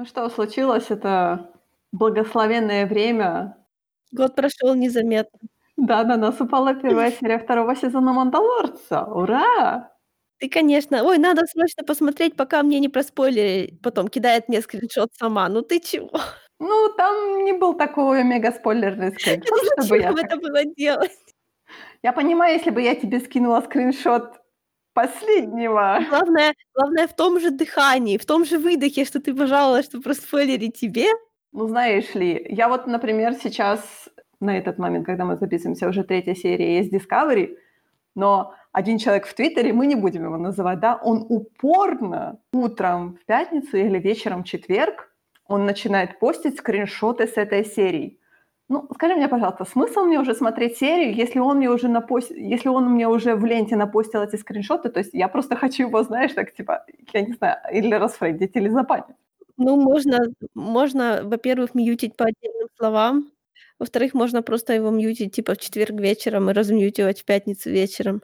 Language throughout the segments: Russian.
Ну что случилось? Это благословенное время. Год прошёл незаметно. Да, на нас упала 1 серия 2 сезона "Мандалорца". Ура! Ты, конечно: "Ой, надо срочно посмотреть, пока мне не проспойлерили". Потом кидает мне скриншот сама. Ну ты чего? Ну, там не был такой мегаспойлерный скриншот, чтобы я это было делать? Я понимаю, если бы я тебе скинула скриншот последнего. Главное главное в том же дыхании, в том же выдохе, что ты пожаловалась, что проспойлерить тебе. Ну, знаешь ли, я вот, например, сейчас, на этот момент, когда мы записываемся, уже 3 серия есть Discovery, но 1 человек в "Твиттере", мы не будем его называть, да, он упорно утром в пятницу или вечером в четверг, он начинает постить скриншоты с этой серии. Ну, скажи мне, пожалуйста, смысл мне уже смотреть серию, если он мне уже напост если он мне уже в ленте напостил эти скриншоты? То есть я просто хочу его, знаешь, так типа, я не знаю, или расфрендить, или забанить. Ну, можно можно, во-первых, мьютить по отдельным словам. Во-вторых, можно просто его мьютить, типа, в четверг вечером и размьютивать в пятницу вечером.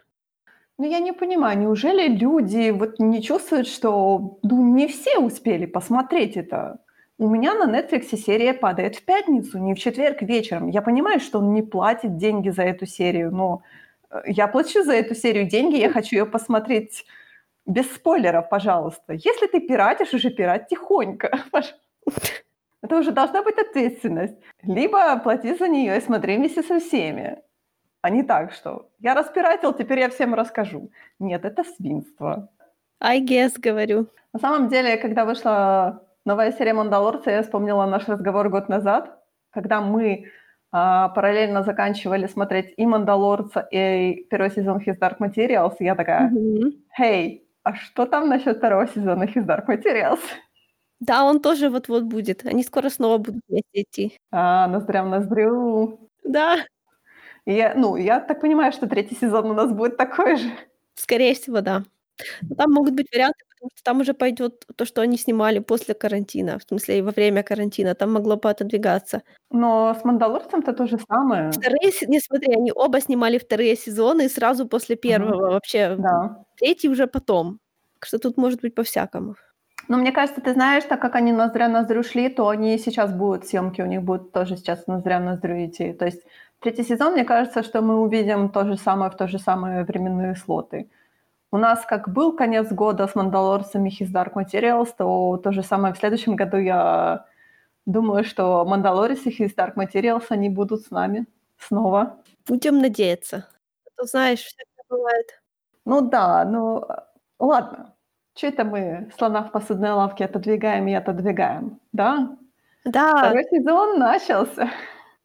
Ну, я не понимаю, неужели люди вот не чувствуют, что, ну, не все успели посмотреть это? У меня на "Нетфликсе" серия падает в пятницу, не в четверг вечером. Я понимаю, что он не платит деньги за эту серию, но, э, я плачу за эту серию деньги, я хочу её посмотреть без спойлеров, пожалуйста. Если ты пиратишь, уже пирать тихонько, Это уже должна быть ответственность. Либо плати за неё и смотри вместе со всеми, а не так, что я распиратил, теперь я всем расскажу. Нет, это свинство. I guess, говорю. На самом деле, когда вышла новая серия "Мандалорца", я вспомнила наш разговор год назад, когда мы, а, параллельно заканчивали смотреть и "Мандалорца", и 1 сезон His Dark Materials. И я такая. "Хей, а что там насчёт 2 сезона His Dark Materials?" Да, он тоже вот-вот будет. Они скоро снова будут вместе идти. А, ноздря в ноздрю. Да. И я, ну, я так понимаю, что 3 сезон у нас будет такой же. Скорее всего, да. Но там могут быть варианты, потому что там уже пойдёт то, что они снимали после карантина, в смысле, и во время карантина. Там могло поотодвигаться. Но с "Мандалорцем"-то то же самое. 2 се не, смотри, они оба снимали 2 сезоны сразу после Мгм. 1. Вообще, Да. 3 уже потом. Так что тут может быть по-всякому. Ну, мне кажется, ты знаешь, так как они ноздря ноздрю шли, то они и сейчас будут, съёмки у них будут тоже сейчас ноздря ноздрю идти. То есть 3 сезон, мне кажется, что мы увидим то же самое в то же самые временные слоты. У нас как был конец года с "Мандалорцем" и His Dark Materials, то то же самое в следующем году. Я думаю, что "Мандалорец" и His Dark Materials, они будут с нами снова. Будем надеяться. А то, знаешь, всякое бывает. Ну да, ну, ладно. Чё это мы слона в посудной лавке отодвигаем и отодвигаем, да? Да. 2 сезон начался.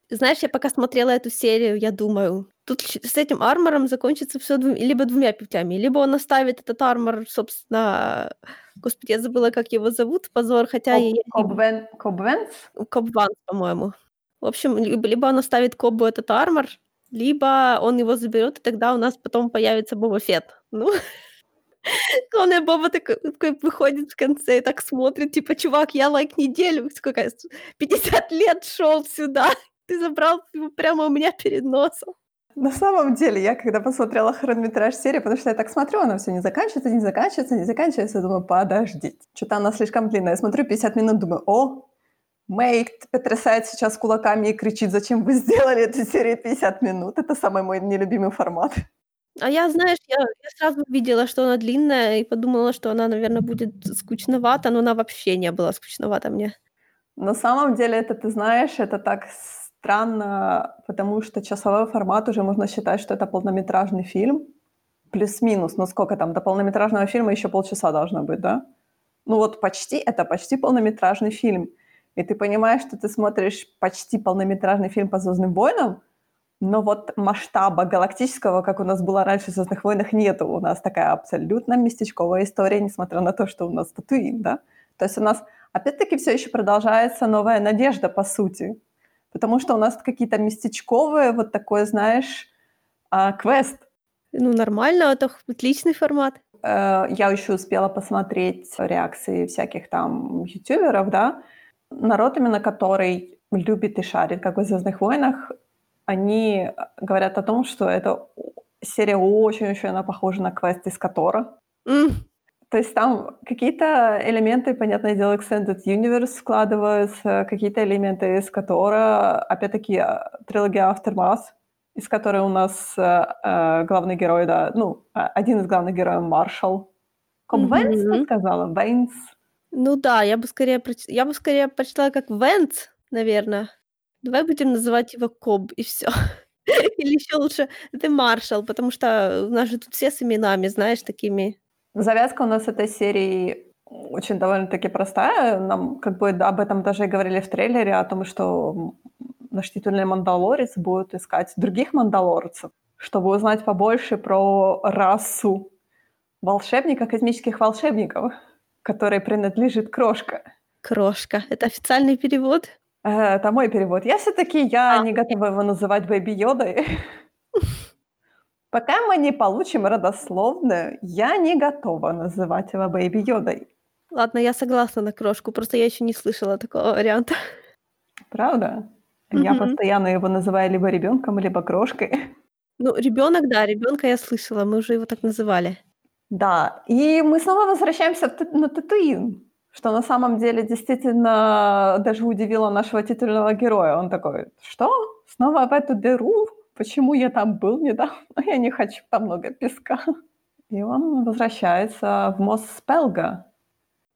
Знаешь, я пока смотрела эту серию, я думаю, тут с этим армором закончится всё дву либо 2 путями: либо он оставит этот армор, собственно, господи, я забыла, как его зовут, позор, хотя Коб я я Коб Вен Коб Вэнс? Коб Ванс, по-моему. В общем, либо либо он оставит Кобу этот армор, либо он его заберёт, и тогда у нас потом появится Боба Фетт. Ну, главное, Боба такой такой выходит в конце и так смотрит, типа: "Чувак, я, like, неделю, сколько я с 50 лет шёл сюда, ты забрал его прямо у меня перед носом". На самом деле, я когда посмотрела хронометраж серии, потому что я так смотрю, оно всё не заканчивается, не заканчивается, не заканчивается, я думаю: "Подождите, чё-то она слишком длинная". Смотрю 50 минут, думаю: "О, Мэйд потрясает сейчас кулаками и кричит: "Зачем вы сделали эту серию 50 минут?" Это самый мой нелюбимый формат. А я, знаешь, я я сразу увидела, что она длинная, и подумала, что она, наверно, будет скучновата, но она вообще не была скучновата мне. На самом деле, это, ты знаешь, это так странно, потому что часовой формат уже можно считать, что это полнометражный фильм. Плюс-минус, ну, сколько там, до полнометражного фильма ещё полчаса должно быть, да? Ну, вот почти, это почти полнометражный фильм. И ты понимаешь, что ты смотришь почти полнометражный фильм по "Звездным войнам", но вот масштаба галактического, как у нас было раньше в "Звездных войнах", нету. У нас такая абсолютно местечковая история, несмотря на то, что у нас Татуин, да? То есть у нас опять-таки всё ещё продолжается "Новая надежда", по сути. Потому что у нас какие-то местечковые, вот такой, знаешь, а, квест. Ну, нормально, это отличный формат. Э, я ещё успела посмотреть реакции всяких там ютуберов, да. Народ, именно который любит и шарит, как в "Звездных войнах", они, говорят о том, что эта серия очень-очень она похожа на квест из "Котора". М. То есть там какие-то элементы, понятное дело, Extended Universe складываются, какие-то элементы из которого, опять-таки, а, трилогия Aftermath, из которой у нас э, э, главный герой, да, ну, а, один из главных героев Маршал. Коб Вейнс, ты сказала? Вейнс. Ну да, я бы скорее проч... я бы скорее прочитала как Венц, наверное. Давай будем называть его Коб и все. Или еще лучше The Marshall, потому что у нас же тут все с именами, знаешь, такими Завязка у нас этой серии очень довольно-таки простая. Нам как бы об этом даже и говорили в трейлере, о том, что наш титульный мандалорец будет искать других мандалорцев, чтобы узнать побольше про расу волшебника, космических волшебников, которой принадлежит Крошка. Крошка. Это официальный перевод? Э, это мой перевод. Я все-таки я а, не готова его называть Бэби Йодой. Пока мы не получим родословную, я не готова называть его Бэйби Йодой. Ладно, я согласна на крошку, просто я еще не слышала такого варианта. Правда? Mm-hmm. Я постоянно его называю либо ребенком, либо крошкой. Ну, ребенок, да, ребенка я слышала, мы уже его так называли. Да, и мы снова возвращаемся на Татуин, что на самом деле действительно даже удивило нашего титульного героя. Он такой, что? Снова в эту дыру? Почему я там был недавно, я не хочу, там много песка. И он возвращается в мост Спелга.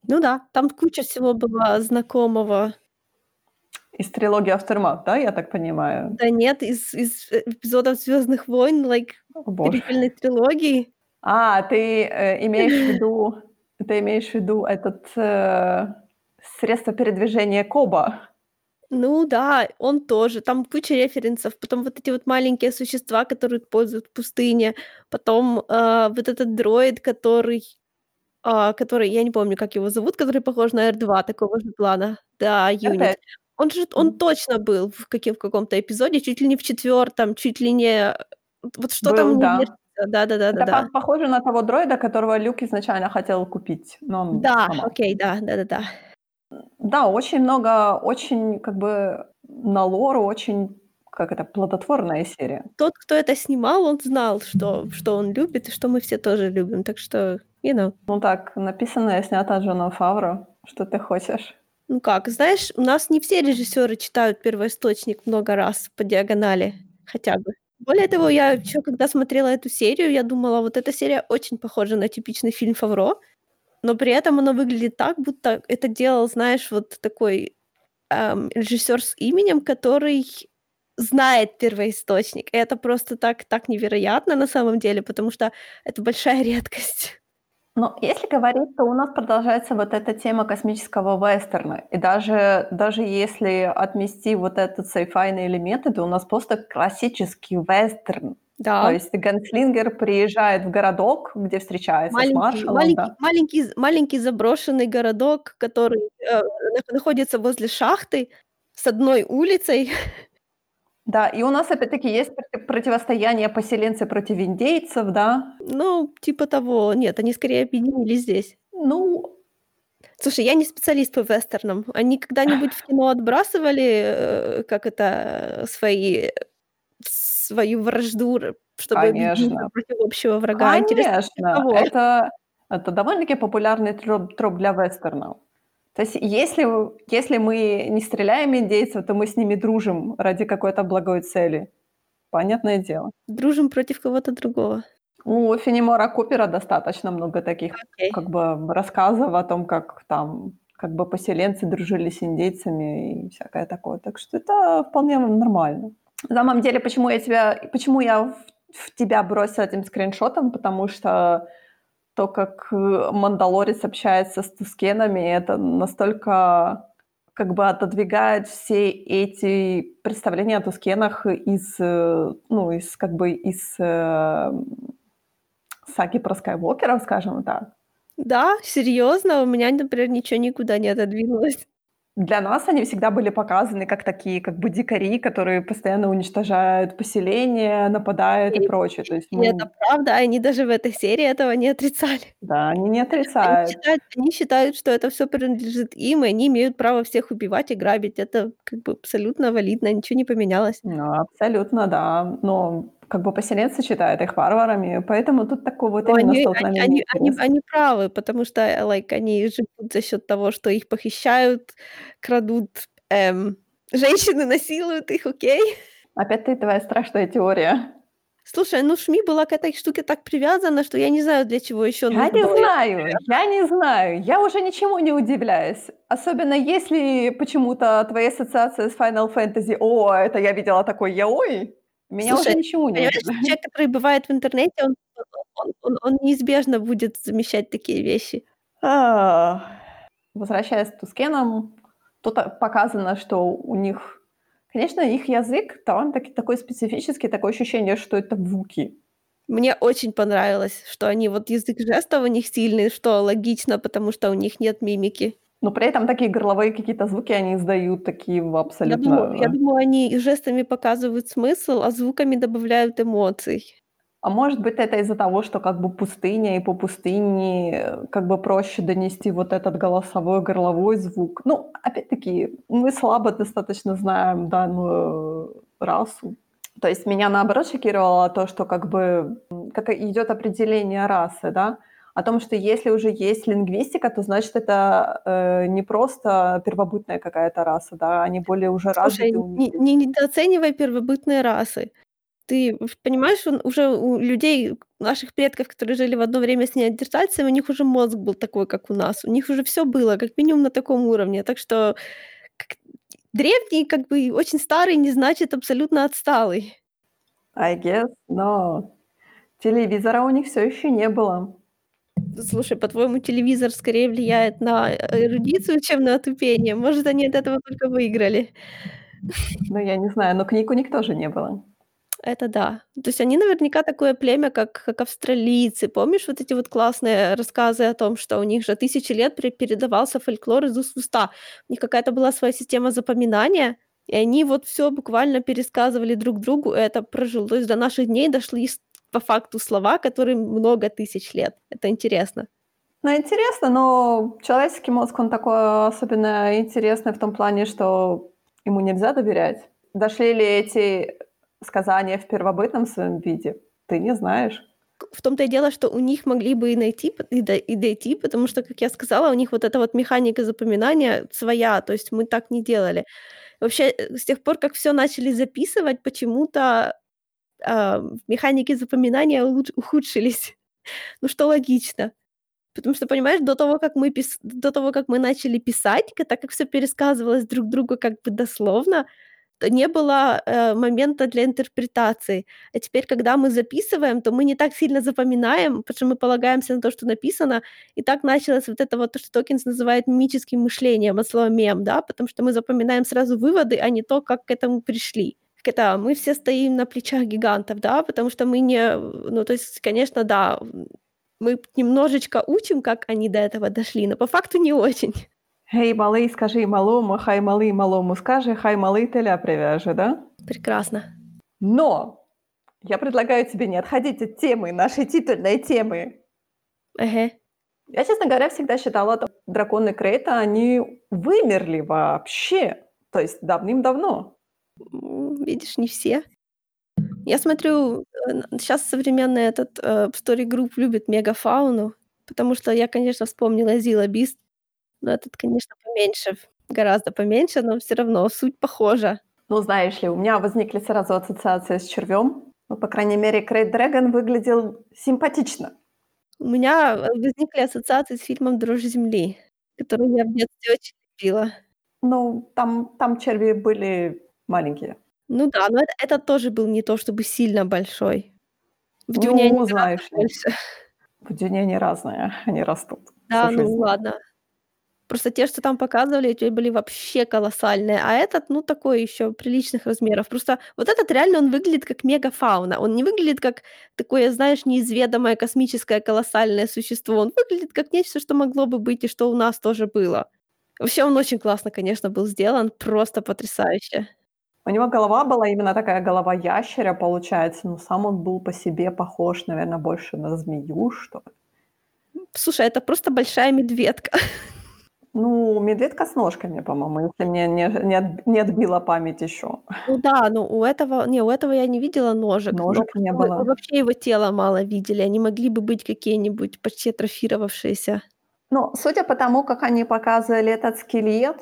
Ну да, там куча всего было знакомого. Из трилогии Aftermath, да, я так понимаю? Да нет, из, из эпизодов Звездных войн, like, перепельной трилогии. А, ты э, имеешь в виду, ты имеешь в виду этот э, средство передвижения Коба? Ну да, он тоже. Там куча референсов. Потом вот эти вот маленькие существа, которые пользуют в пустыне. Потом э, вот этот дроид, который, э, который, я не помню, как его зовут, который похож на R2 такого же плана. Да, юнит. Он же, он точно был в, каким, в каком-то эпизоде, чуть ли не в четвертом, чуть ли не... Вот что был, там да. Да, да, да, Это да, да. похоже на того дроида, которого Люк изначально хотел купить. Но он да, сломал. окей, да, да, да, да. Да, очень много, очень как бы на лору, очень как это, плодотворная серия. Тот, кто это снимал, он знал, что, что он любит, и что мы все тоже любим. Так что, you know. Ну так, написанное снято Джоном Фавро. Что ты хочешь? Ну как, знаешь, у нас не все режиссеры читают первоисточник много раз по диагонали, хотя бы. Более того, я еще когда смотрела эту серию, я думала, вот эта серия очень похожа на типичный фильм Фавро, но при этом оно выглядит так, будто это делал, знаешь, вот такой эм, режиссер с именем, который знает первоисточник. И это просто так, так невероятно на самом деле, потому что это большая редкость. Но если говорить, то у нас продолжается вот эта тема космического вестерна. И даже, даже если отмести вот этот сайфайные элементы, то у нас просто классический вестерн. Да. То есть ганслингер приезжает в городок, где встречается маленький, с маршалом. Маленький, да. маленький, маленький заброшенный городок, который э, находится возле шахты с одной улицей. Да, и у нас опять-таки есть противостояние поселенцев против индейцев, да? Ну, типа того. Нет, они скорее объединились здесь. Ну, Слушай, я не специалист по вестернам. Они когда-нибудь в кино отбрасывали, э, как это, свои свою вражду, чтобы Конечно. против общего врага. Конечно, это, это довольно-таки популярный троп, троп для вестернов. То есть если, если мы не стреляем индейцев, то мы с ними дружим ради какой-то благой цели. Понятное дело. Дружим против кого-то другого. У Фенемора Купера достаточно много таких okay. как бы рассказов о том, как там как бы поселенцы дружили с индейцами и всякое такое. Так что это вполне нормально. На самом деле, почему я тебя, почему я в, в тебя бросила этим скриншотом, потому что то, как э, Мандалорец общается с Тускенами, это настолько как бы отодвигает все эти представления о Тускенах из, э, ну, из как бы из э, саги про Скайуокеров, скажем так. Да, серьезно, у меня, например, ничего никуда не отодвинулось для нас они всегда были показаны как такие, как бы дикари, которые постоянно уничтожают поселения, нападают и, и прочее. То есть мы... Это правда, они даже в этой серии этого не отрицали. Да, они не отрицают. Они считают, они считают, что это все принадлежит им, и они имеют право всех убивать и грабить. Это как бы абсолютно валидно, ничего не поменялось. Ну, абсолютно, да. Но как бы поселенцы считают их варварами, поэтому тут такое вот Но именно они они столкновение они они интересов. они правы, потому что, э, like, они живут за счет того, что их похищают, крадут, эм, женщины насилуют их, окей? Опять ты твоя страшная теория. Слушай, ну ШМИ была к этой штуке так привязана, что я не знаю, для чего еще Я не было знаю, я не знаю. Я уже ничему не удивляюсь. Особенно если почему-то твои ассоциации с Final Fantasy: "О, это я видела такой яой". Меня уже Слушай, ничему не понимаешь, удивляет. человек, который бывает в интернете, он он он он неизбежно будет замечать такие вещи. А, возвращаясь к Тускенам, тут, показано, что у них, конечно, их язык довольно-таки такой специфический, такое ощущение, что это вуки. Мне очень понравилось, что они вот язык жестов у них сильный, что логично, потому что у них нет мимики. Но при этом такие горловые какие-то звуки они издают, такие в Я думаю я абсолютно думаю, они жестами показывают смысл, а звуками добавляют эмоций. А может быть, это из-за того, что как бы пустыня, и по пустыне, э, как бы проще донести вот этот голосовой, горловой звук. Ну, опять-таки, мы слабо достаточно знаем данную расу. То есть меня, наоборот, шокировало то, что как бы, как идёт определение расы, да. О том, что если уже есть лингвистика, то значит это, э, не просто первобытная какая-то раса, да, они более уже Слушай, развиты не не недооценивай первобытные расы. Ты понимаешь, он уже у людей, наших предков, которые жили в одно время с неандертальцами, у них уже мозг был такой, как у нас. У них уже всё было, как минимум на таком уровне. Так что как древний, как бы, очень старый не значит абсолютно отсталый. I guess, но телевизора у них всё ещё не было. Слушай, по-твоему, телевизор скорее влияет на, э, эрудицию, чем на отупение? Может, они от этого только выиграли? Ну, я не знаю, но книг у них тоже не было. Это да. То есть они наверняка такое племя, как как австралийцы. Помнишь вот эти вот классные рассказы о том, что у них же тысячи лет пре передавался фольклор из уст в уста? У них какая-то была своя система запоминания, и они вот всё буквально пересказывали друг другу, и это прожилось до наших дней, дошли по факту слова, которым много тысяч лет. Это интересно. Ну, интересно, но человеческий мозг, он такой особенно интересный в том плане, что ему нельзя доверять. Дошли ли эти сказания в первобытном своем виде, ты не знаешь. В том-то и дело, что у них могли бы и найти и дой и дойти, потому что, как я сказала, у них вот эта вот механика запоминания своя, то есть мы так не делали. Вообще, э, с тех пор, как всё начали записывать, почему-то, а, механики запоминания ухудшились. Ну, что логично. Потому что, понимаешь, до того, как мы пис до того, как мы начали писать, так как всё пересказывалось друг другу как бы дословно, то не было, э, момента для интерпретации. А теперь, когда мы записываем, то мы не так сильно запоминаем, потому что мы полагаемся на то, что написано. И так началось вот это вот, то, что Токинс называет мимическим мышлением от слова "мем", да, потому что мы запоминаем сразу выводы, а не то, как к этому пришли. Это, мы все стоим на плечах гигантов, да, потому что мы не ну, то есть, конечно, да, мы немножечко учим, как они до этого дошли, но по факту не очень. "Эй, малий, скажи малому, хай малий малому скаже, хай малий теля привяже", да? Прекрасно. Но я предлагаю тебе не отходить от темы, нашей титульной темы. Эге. Я, честно говоря, всегда считала, то драконы Крейта, они вымерли вообще, то есть давным-давно. Видишь, не все. Я смотрю, э, н щас современный этот, э, Story Group любит мегафауну, потому что я, конечно, вспомнила Зила Бист, но этот, конечно, поменьше, гораздо поменьше, но всё равно суть похожа. Ну, знаешь ли, у меня возникли сразу ассоциации с червём. Ну, по крайней мере, Крейт Дрэгон выглядел симпатично. У меня, э, возникли ассоциации с фильмом "Дрожь земли", который я в детстве очень любила. Ну, там там черви были маленькие. Ну да, но это этот тоже был не то чтобы сильно большой. В "Дюне" они Ну, гораздо знаешь больше. в "Дюне" они разные, они растут Да, ну жизнь. ладно. Просто те, что там показывали, эти были вообще колоссальные, а этот, ну, такой ещё приличных размеров. Просто вот этот реально, он выглядит как мегафауна. Он не выглядит как такое, знаешь, неизведомое космическое колоссальное существо. Он выглядит как нечто, что могло бы быть и что у нас тоже было. Вообще, он очень классно, конечно, был сделан, просто потрясающе. У него голова была именно такая голова ящера, получается, но сам он был по себе похож, наверно, больше на змею, что ли. Слушай, это просто большая медведка. Ну, медведка с ножками, по-моему, если мне не не от не отбила память еще. Ну да, но у этого не, у этого я не видела ножек, но Ножек не мы мы было. вообще его тело мало видели. Они могли бы быть какие-нибудь почти атрофировавшиеся. Ну, судя по тому, как они показывали этот скелет,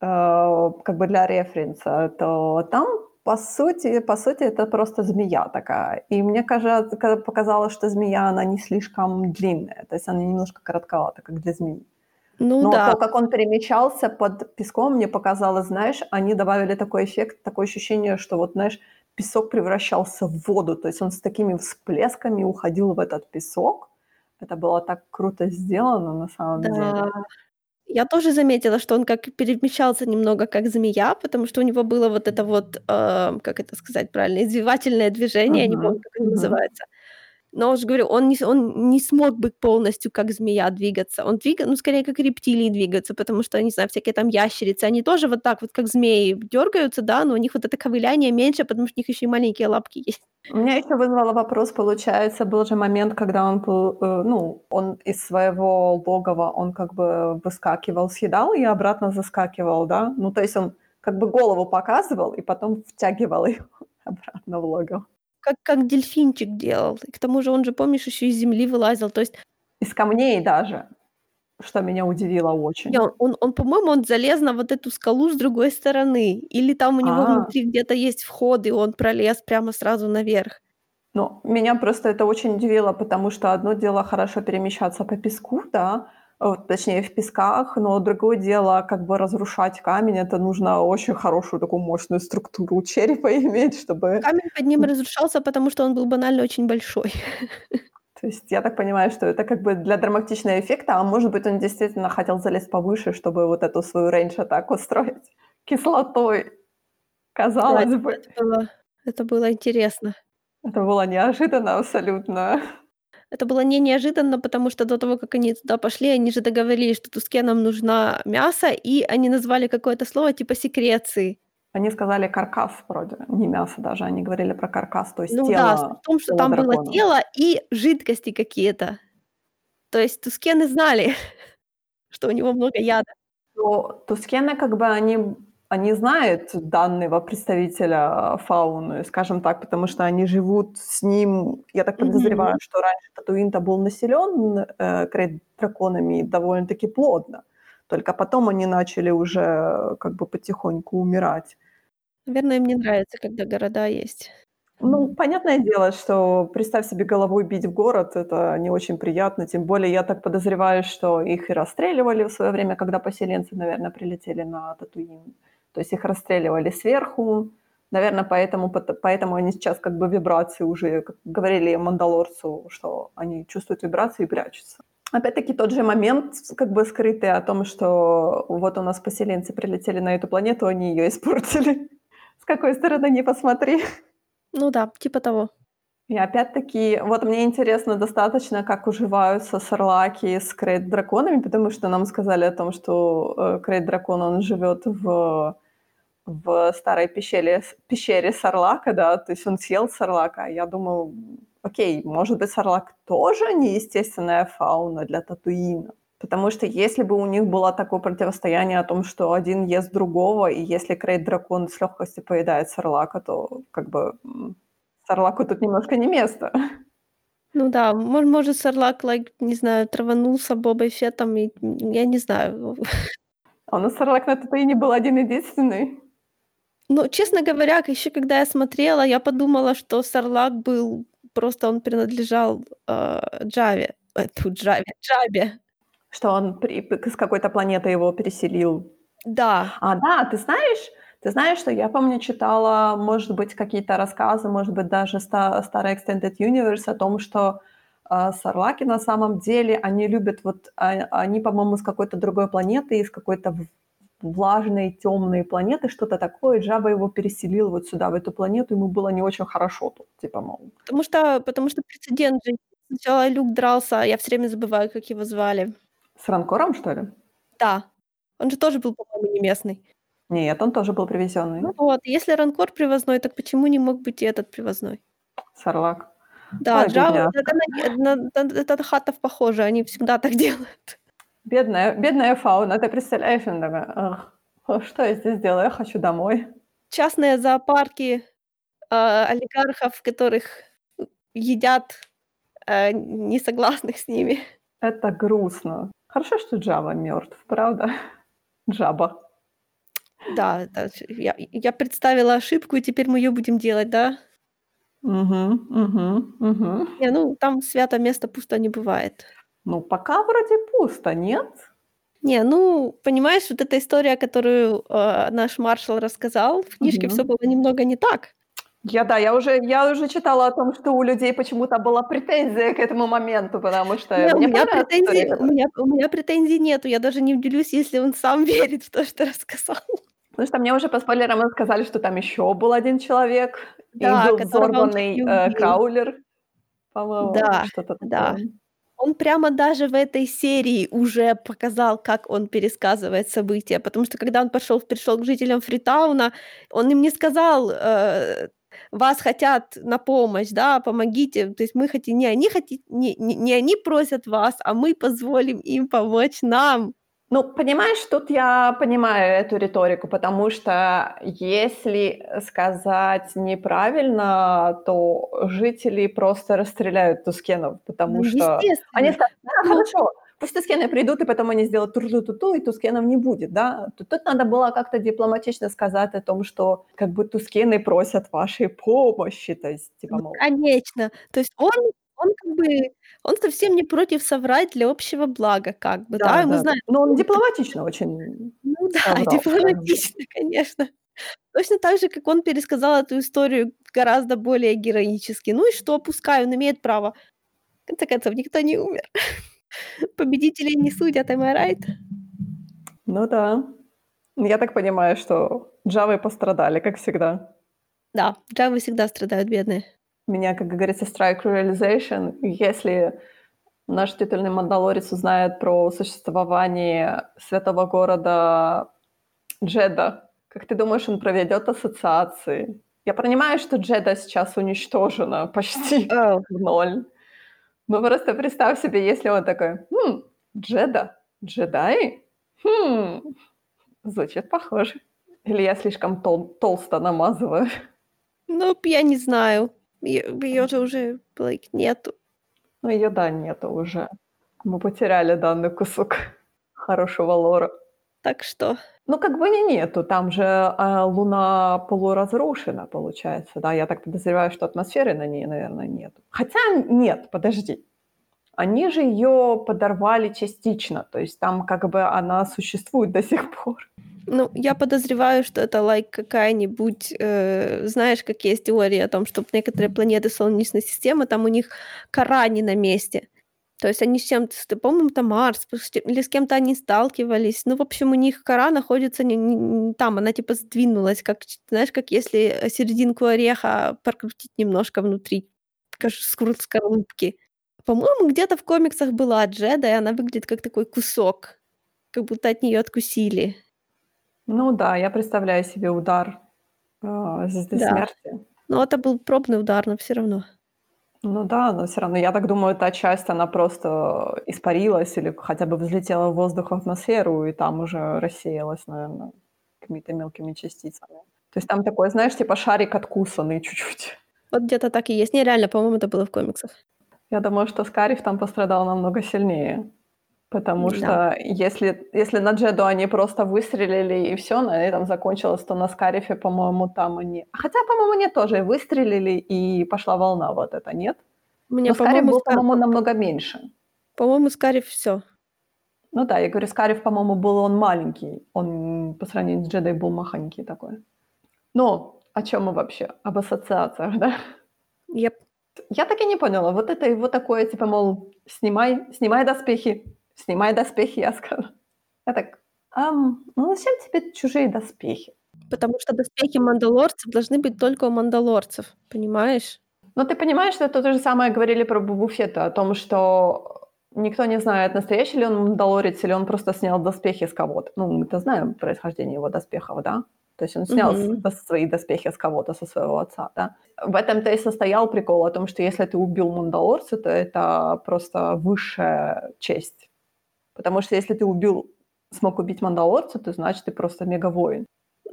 как бы для референса, то там, по сути по сути, это просто змея такая. И мне кажется, ка показалось, что змея, она не слишком длинная, то есть она немножко коротковата, как для змеи. Ну Но да. то, как он перемещался под песком, мне показалось, знаешь, они добавили такой эффект, такое ощущение, что вот, знаешь, песок превращался в воду, то есть он с такими всплесками уходил в этот песок. Это было так круто сделано на самом деле. Я тоже заметила, что он как перемещался немного как змея, потому что у него было вот это вот, э, как это сказать правильно, извивательное движение, я не помню, как оно мгм. называется. Но я же говорю, он не он не смог бы полностью как змея двигаться. Он двига ну, скорее, как рептилии двигаются, потому что, не знаю, всякие там ящерицы, они тоже вот так вот, как змеи, дёргаются, да, но у них вот это ковыляние меньше, потому что у них еще и маленькие лапки есть. У меня еще вызвало вопрос, получается, был же момент, когда он был, э, ну, он из своего логова, он как бы выскакивал, съедал и обратно заскакивал, да? Ну, то есть он как бы голову показывал и потом втягивал её обратно в логово. Как как дельфинчик делал. И к тому же он же, помнишь, еще из земли вылазил. То есть Из камней даже, что меня удивило Не, очень. он он, по-моему, он залез на вот эту скалу с другой стороны. Или там у него А. внутри где-то есть вход, и он пролез прямо сразу наверх. Ну, меня просто это очень удивило, потому что одно дело хорошо перемещаться по песку, да, точнее в песках, но другое дело как бы разрушать камень. Это нужно очень хорошую такую мощную структуру черепа иметь, чтобы Камень под ним разрушался, потому что он был банально очень большой. То есть я так понимаю, что это как бы для драматичного эффекта, а может быть, он действительно хотел залезть повыше, чтобы вот эту свою рейндж-атаку строить кислотой. Да, Казалось это бы. это было это было интересно. Это было неожиданно абсолютно. Это было не неожиданно, потому что до того, как они туда пошли, они же договорились, что Тускенам нужна мясо, и они назвали какое-то слово типа секреции. Они сказали каркас вроде, не мясо даже, они говорили про каркас, то есть Ну да, тело в том, что там было дракона. тело и жидкости какие-то. То есть Тускены знали, что у него много яда. То Тускены как бы они они знают данного представителя фауны, скажем так, потому что они живут с ним. Я так подозреваю, Мгм. что раньше Татуин-то был населен, э, крейд-драконами довольно-таки плотно. Только потом они начали уже как бы потихоньку умирать. Наверно, им не нравится, когда города есть. Ну, понятное дело, что представь себе, головой бить в город- это не очень приятно. Тем более, я так подозреваю, что их и расстреливали в своё время, когда поселенцы, наверно, прилетели на Татуин. То есть их расстреливали сверху. Наверно, поэтому поэтому они сейчас как бы вибрации уже, как говорили Мандалорцу, что они чувствуют вибрации и прячутся. Опять-таки тот же момент, как бы скрытый о том, что вот у нас поселенцы прилетели на эту планету, они её испортили. С какой стороны ни посмотри. Ну да, типа того. И опять-таки, вот мне интересно достаточно, как уживаются сарлаки с крейд-драконами, потому что нам сказали о том, что, э, крейд-дракон, он живёт в в старой пещере пещере сарлака, да, то есть он съел сарлака. Я думаю, окей, может быть, сарлак тоже не естественная фауна для Татуина. Потому что если бы у них было такое противостояние о том, что один ест другого, и если крейд-дракон с лёгкостью поедает сарлака, то как бы, сарлаку тут немножко не место. Ну да, мо может, сарлак, like, не знаю, траванулся Бобой Феттом, и, я не знаю. А у нас сарлак на Татуине был один-единственный. Ну, честно говоря, к ещё когда я смотрела, я подумала, что сарлак был просто он принадлежал, э, Джаве, ой, тьфу, Джаве, Джабе. Что он при с какой-то планеты его переселил. Да. А, да, ты знаешь ты знаешь, что я, помню, читала, может быть, какие-то рассказы, может быть, даже ста старый Extended Universe о том, что, э, сарлаки на самом деле, они любят вот, а они, по-моему, с какой-то другой планеты, из какой-то влажной, тёмной планеты, что-то такое. Джаба его переселил вот сюда, в эту планету, ему было не очень хорошо тут, типа, мол. Потому что потому что прецедент же. Сначала Люк дрался, я всё время забываю, как его звали. С Ранкором, что ли? Да. Он же тоже был, по-моему, не местный. Нет, он тоже был Ну привезённый. вот, если Ранкор привозной, так почему не мог быть и этот привозной? Сарлак. Да, Ой, бедняжка. это на на на на Хаттов похоже, они всегда так делают. Бедная, бедная фауна, ты представляешь, она такая, «Ах, что я здесь делаю, я хочу домой. Частные зоопарки, а, олигархов, которых едят, а, несогласных с ними. Это грустно. Хорошо, что Джава мертв, правда? Джаба. Да, да, я я представила ошибку, и теперь мы ее будем делать, да? Мгм, мгм, мгм. Не, ну, там свято место пусто не бывает. Ну, пока вроде пусто, нет? Не, ну, понимаешь, вот эта история, которую, э, наш маршал рассказал, в книжке Мгм. всё было немного не так. Я, да, я уже я уже читала о том, что у людей почему-то была претензия к этому моменту, потому что Не, у меня претензий у меня у меня претензий нету. Я даже не удивлюсь, если он сам верит в то, что рассказал. Потому что мне уже по спойлерам рассказали, что там ещё был один человек, и Да, был он чуть взорванный, э, краулер, по-моему, Да, что-то да. такое. Он прямо даже в этой серии уже показал, как он пересказывает события, потому что когда он пошёл пришёл к жителям Фритауна, он им не сказал, э: "Вас хотят на помощь, да, помогите". То есть мы хотим не они хоти не не не они просят вас, а мы позволим им помочь нам. Ну, понимаешь, тут я понимаю эту риторику, потому что если сказать неправильно, то жители просто расстреляют тускенов, Ну, потому что они скажут: "Да, Ну хорошо, пусть тускены придут, и потом они сделают ту-ру-ту-ту, и тускенов не будет", да. Тут надо было как-то дипломатично сказать о том, что как бы тускены просят вашей помощи, то есть типа, Ну, мол конечно. То есть он он как бы он совсем не против соврать для общего блага как бы, да. Да, мы да, знаем, но он дипломатично очень Ну да, соврал, дипломатично, конечно. Точно так же, как он пересказал эту историю гораздо более героически. Ну и что? Пускай он имеет право. В конце концов, никто не умер. Победителей не судят, am I right? Ну да. Я так понимаю, что джавы пострадали, как всегда. Да, джавы всегда страдают, бедные. Меня, как говорится, strike realization. Если наш титульный мандалорец узнает про существование святого города Джеда, как ты думаешь, он проведёт ассоциации? Я понимаю, что Джеда сейчас уничтожена почти в ноль. Но просто представь себе, если он такой: "Хм, Джеда? Джедаи? Хм, звучит похоже". Или я слишком тол толсто намазываю? Ну, я не знаю. Её же уже, like, нету. Ну, её, да, нету уже. Мы потеряли данный кусок хорошего лора. Так что Ну, как бы и нету. Там же, а, Луна полуразрушена, получается, да. Я так подозреваю, что атмосферы на ней, наверно, нету. Хотя нет, подожди. Они же её подорвали частично, то есть там как бы она существует до сих пор. Ну, я подозреваю, что это, like, какая-нибудь, э, знаешь, как есть теория о том, что некоторые планеты Солнечной системы, там у них кора не на месте. То есть они с чем-то по-моему, это Марс, или с кем-то они сталкивались. Ну, в общем, у них кора находится не не не там, она типа сдвинулась, как знаешь, как если серединку ореха прокрутить немножко внутри скру скорлупки. По-моему, где-то в комиксах была Джеда, и она выглядит как такой кусок, как будто от неё откусили. Ну да, я представляю себе удар, а, Звезды Да. Смерти. Но это был пробный удар, но всё равно. Ну да, но всё равно, я так думаю, та часть, она просто испарилась или хотя бы взлетела в воздух, в атмосферу, и там уже рассеялась, наверно, какими-то мелкими частицами. То есть там такой, знаешь, типа шарик откусанный чуть-чуть. Вот где-то так и есть. Не, реально, по-моему, это было в комиксах. Я думаю, что Скариф там пострадал намного сильнее. Потому М-да. что если если на Джеду они просто выстрелили и всё, на этом закончилось, то на Скарифе, по-моему, там они хотя, по-моему, нет, тоже выстрелили, и пошла волна вот эта, нет? Мне, Но Скариф был, Скар по-моему, намного меньше. По-моему, Скариф всё. Ну да, я говорю, Скариф, по-моему, был он маленький. Он по сравнению с Джедой был махонький такой. Но о чём мы вообще? Об ассоциациях, да? Yep. Я так и не поняла, вот это его такое, типа, мол, снимай снимай доспехи, снимай доспехи, я сказала. Я так: "Ам, ну зачем тебе чужие доспехи?" Потому что доспехи мандалорцев должны быть только у мандалорцев, понимаешь? Ну, ты понимаешь, что это то же самое говорили про Бобу Фетта, о том, что никто не знает, настоящий ли он мандалорец или он просто снял доспехи с кого-то. Ну, мы-то знаем происхождение его доспехов, да? То есть он снял дос свои доспехи с кого-то, со своего отца, да? В этом-то и состоял прикол о том, что если ты убил мандалорца, то это просто высшая честь. Потому что если ты убил, смог убить Мандалорца, то значит ты просто мегавоин.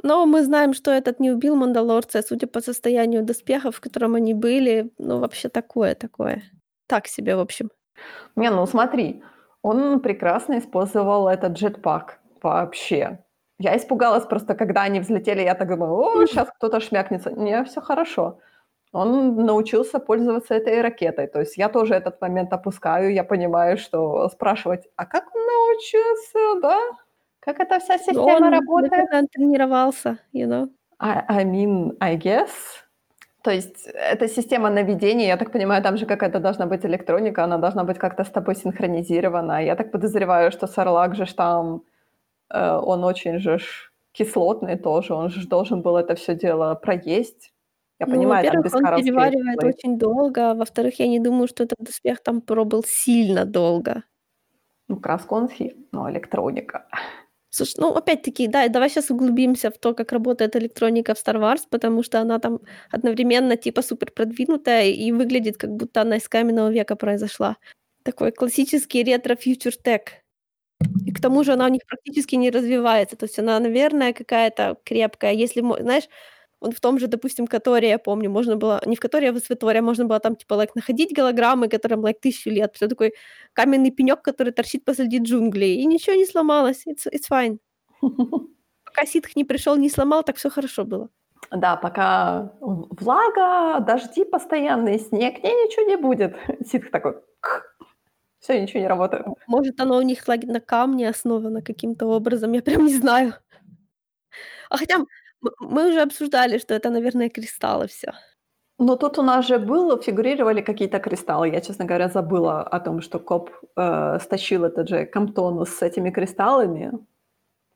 Но мы знаем, что этот не убил Мандалорца, судя по состоянию доспехов, в котором они были, ну, вообще такое, такое. Так себе, в общем. Не, ну смотри, он прекрасно использовал этот джетпак вообще. Я испугалась просто, когда они взлетели, я так думаю, о, сейчас кто-то шмякнется. Не, все хорошо. Он научился пользоваться этой ракетой. То есть я тоже этот момент опускаю, я понимаю, что спрашивать, а как он научился, да? Как эта вся система он работает? Он тренировался, you know. I, I mean, I guess. То есть эта система наведения, я так понимаю, там же какая-то должна быть электроника, она должна быть как-то с тобой синхронизирована. Я так подозреваю, что Сарлак же там, э, он очень же кислотный тоже, он же должен был это все дело проесть. Я Ну, понимаю, во-первых, он переваривает слои. очень долго, во-вторых, я не думаю, что этот доспех там пробыл сильно долго. Ну, краску он съел, но электроника. Слушай, ну, опять-таки, да, давай сейчас углубимся в то, как работает электроника в Star Wars, потому что она там одновременно типа супер продвинутая и выглядит, как будто она из каменного века произошла. Такой классический ретро-фьючер тек. И к тому же она у них практически не развивается. То есть она, наверное, какая-то крепкая. Если, знаешь, в том же, допустим, Которе, я помню, можно было, не в Которе, а в Светоре, можно было там, типа, like, находить голограммы, которым, like, тысячу лет. Все такой каменный пенек, который торчит посреди джунглей, и ничего не сломалось. It's, it's fine. Пока ситх не пришел, не сломал, так все хорошо было. Да, пока влага, дожди постоянные, снег, не, ничего не будет. Ситх такой, все, ничего не работает. Может, оно у них на камне основано каким-то образом, я прям не знаю. А хотя мы уже обсуждали, что это, наверное, кристаллы все. Но тут у нас же было, фигурировали какие-то кристаллы. Я, честно говоря, забыла о том, что Кобб э, стащил этот же камтоно с этими кристаллами.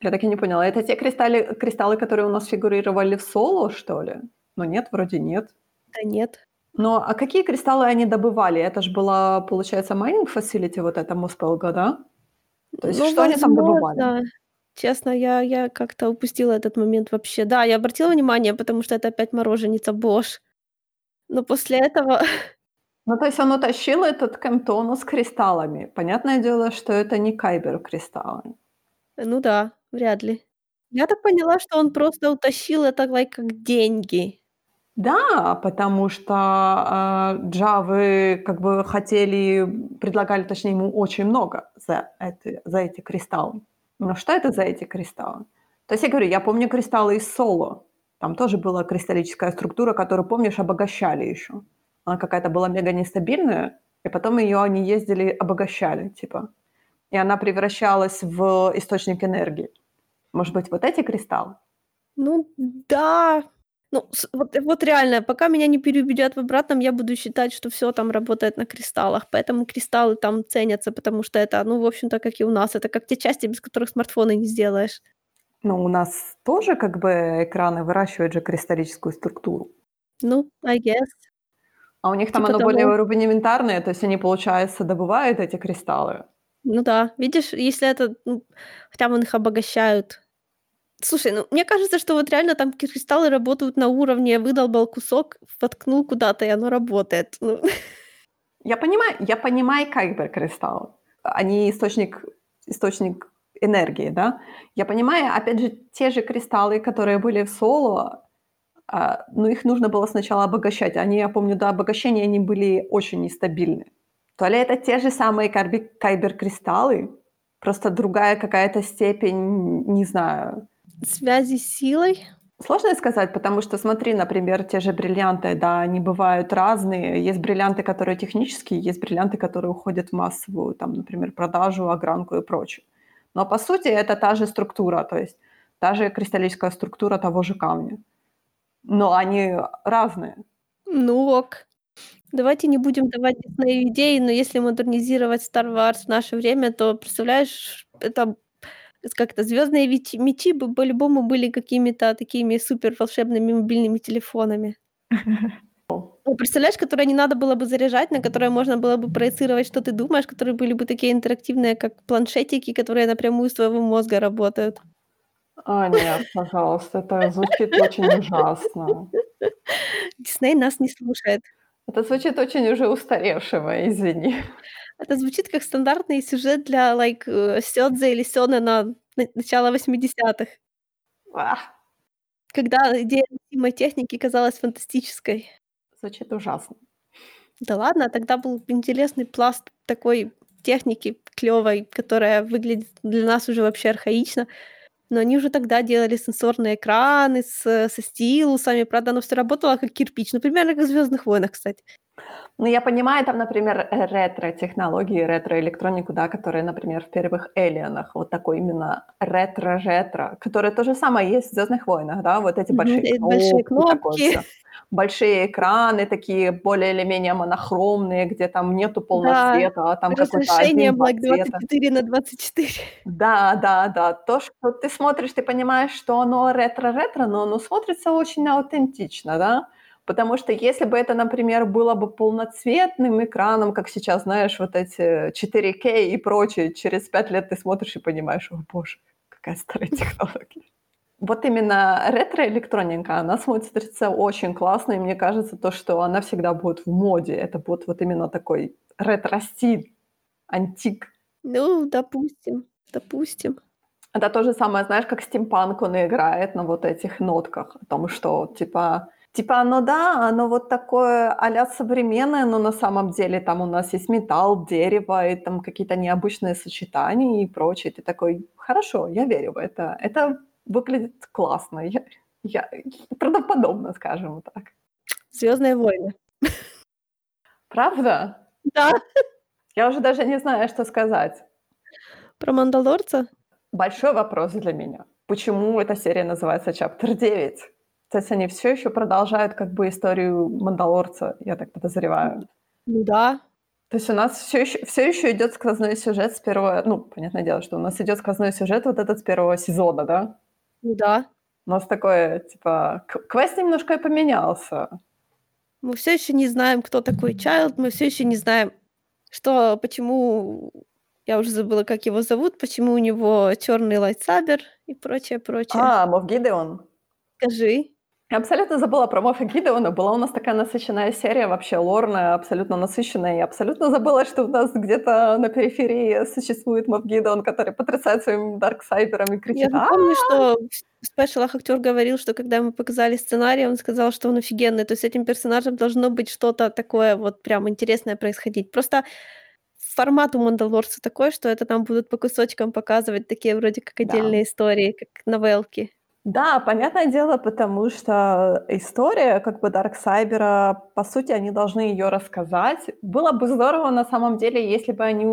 Я так и не поняла. Это те кристаллы, кристаллы, которые у нас фигурировали в соло, что ли? Но нет, вроде нет. Да нет. Но а какие кристаллы они добывали? Это же была, получается, mining facility вот это Мос Пелго, да? То есть Ну, что они там добывали? Честно, я, я как-то упустила этот момент вообще. Да, я обратила внимание, потому что это опять мороженица Бош. Но после этого... Ну, то есть он утащил этот Кэмптону с кристаллами. Понятное дело, что это не Кайбер кристаллы. Ну да, вряд ли. Я так поняла, что он просто утащил это like, как деньги. Да, потому что э, джавы как бы хотели, предлагали, точнее, ему очень много за, это, за эти кристаллы. Но что это за эти кристаллы? То есть я говорю, я помню кристаллы из Соло. Там тоже была кристаллическая структура, которую, помнишь, обогащали еще. Она какая-то была мега нестабильная, и потом ее они ездили, обогащали, типа. И она превращалась в источник энергии. Может быть, вот эти кристаллы? Ну да. Ну, вот, вот реально, пока меня не переубедят в обратном, я буду считать, что все там работает на кристаллах. Поэтому кристаллы там ценятся, потому что это, ну, в общем-то, как и у нас. Это как те части, без которых смартфоны не сделаешь. Ну, у нас тоже как бы экраны выращивают же кристаллическую структуру. Ну, I guess. А у них там Типа оно того. более рудиментарное, то есть они, получается, добывают эти кристаллы. Ну да, видишь, если это, ну, хотя бы их обогащают. Слушай, ну мне кажется, что вот реально там кристаллы работают на уровне выдолбал кусок, воткнул куда-то, и оно работает. Ну, Я понимаю, я понимаю кайбер кристаллы. Они источник, источник энергии, да? Я понимаю, опять же, те же кристаллы, которые были в соло, а, ну, их нужно было сначала обогащать. Они, я помню, до обогащения они были очень нестабильны. То ли это те же самые кайбер-кристаллы, просто другая какая-то степень, не знаю, связи с силой. Сложно сказать, потому что, смотри, например, те же бриллианты, да, они бывают разные. Есть бриллианты, которые технические, есть бриллианты, которые уходят в массовую, там, например, продажу, огранку и прочее. Но, по сути, это та же структура, то есть та же кристаллическая структура того же камня. Но они разные. Ну ок. Давайте не будем давать Диснею идеи, но если модернизировать Star Wars в наше время, то, представляешь, это как-то звездные мечи, бы по-любому были какими-то такими супер волшебными мобильными телефонами. Ну, представляешь, которые не надо было бы заряжать, на которые можно было бы проецировать, что ты думаешь, которые были бы такие интерактивные, как планшетики, которые напрямую с твоего мозга работают. А, нет, пожалуйста, это звучит очень ужасно. Дисней нас не слушает. Это звучит очень уже устаревшего, извини. Это звучит как стандартный сюжет для, like, э, сёдзе или сёнэна на начала 80-х. Ах, Когда идея носимой техники казалась фантастической. звучит ужасно. Да ладно, тогда был интересный пласт такой техники клёвой, которая выглядит для нас уже вообще архаично. Но они уже тогда делали сенсорные экраны с со стилусами. Правда, оно всё работало как кирпич. Ну, примерно как в "Звёздных войнах", кстати. Ну, я понимаю, там, например, ретро-технологии, ретро-электронику, да, которые, например, в первых "Элианах", вот такой именно ретро-жетро, которое то же самое есть в "Звёздных войнах", да, вот эти большие Э, кнопки, большие кнопки. Большие экраны такие более или менее монохромные, где там нету полного Да, света, а там какой-то разрешением 1-2 like цвета. 24 на 24. Да, да, да. То, что ты смотришь, ты понимаешь, что оно ретро-ретро, но оно смотрится очень аутентично, да. Потому что если бы это, например, было бы полноцветным экраном, как сейчас, знаешь, вот эти 4К и прочее, через 5 лет ты смотришь и понимаешь: "О боже, какая старая технология". Вот именно ретро-электроника, она смотрится очень классно, и мне кажется, то, что она всегда будет в моде. Это будет вот именно такой ретро-стиль, антик. Ну, допустим, допустим. Это то же самое, знаешь, как стимпанк, он играет на вот этих нотках, о том, что типа типа оно да, оно вот такое а-ля современное, но на самом деле там у нас есть металл, дерево и там какие-то необычные сочетания и прочее. Ты такой: "Хорошо, я верю в это. Это выглядит классно". Я я правдоподобно, скажем так. "Звёздные войны". Правда? Да. Я уже даже не знаю, что сказать. Про "Мандалорца"? Большой вопрос для меня. Почему эта серия называется "Chapter 9"? То есть они всё ещё продолжают как бы историю "Мандалорца", я так подозреваю. Ну да. То есть у нас всё ещё всё ещё идёт сквозной сюжет с первого ну, понятное дело, что у нас идёт сквозной сюжет вот этот с первого сезона, да? Ну да. У нас такое, типа, квест немножко и поменялся. Мы всё ещё не знаем, кто такой Child, мы всё ещё не знаем, что почему я уже забыла, как его зовут, почему у него чёрный lightsaber и прочее, прочее. А, Мофф Гидеон. Скажи. Я абсолютно забыла про Моффа Гидеона. Была у нас такая насыщенная серия, вообще лорная, абсолютно насыщенная. Я абсолютно забыла, что у нас где-то на периферии существует Мофф Гидеон, который потрясает своим darksaber ом и Я кричит: "А!" помню, что в спешалах актёр говорил, что когда ему показали сценарий, он сказал, что он офигенный. То есть с этим персонажем должно быть что-то такое вот прям интересное происходить. Просто формат у "Мандалорца" такой, что это там будут по кусочкам показывать такие вроде как Да. отдельные истории, как новелки. Да, понятное дело, потому что история как бы дарксайбера, по сути, они должны её рассказать. Было бы здорово на самом деле, если бы они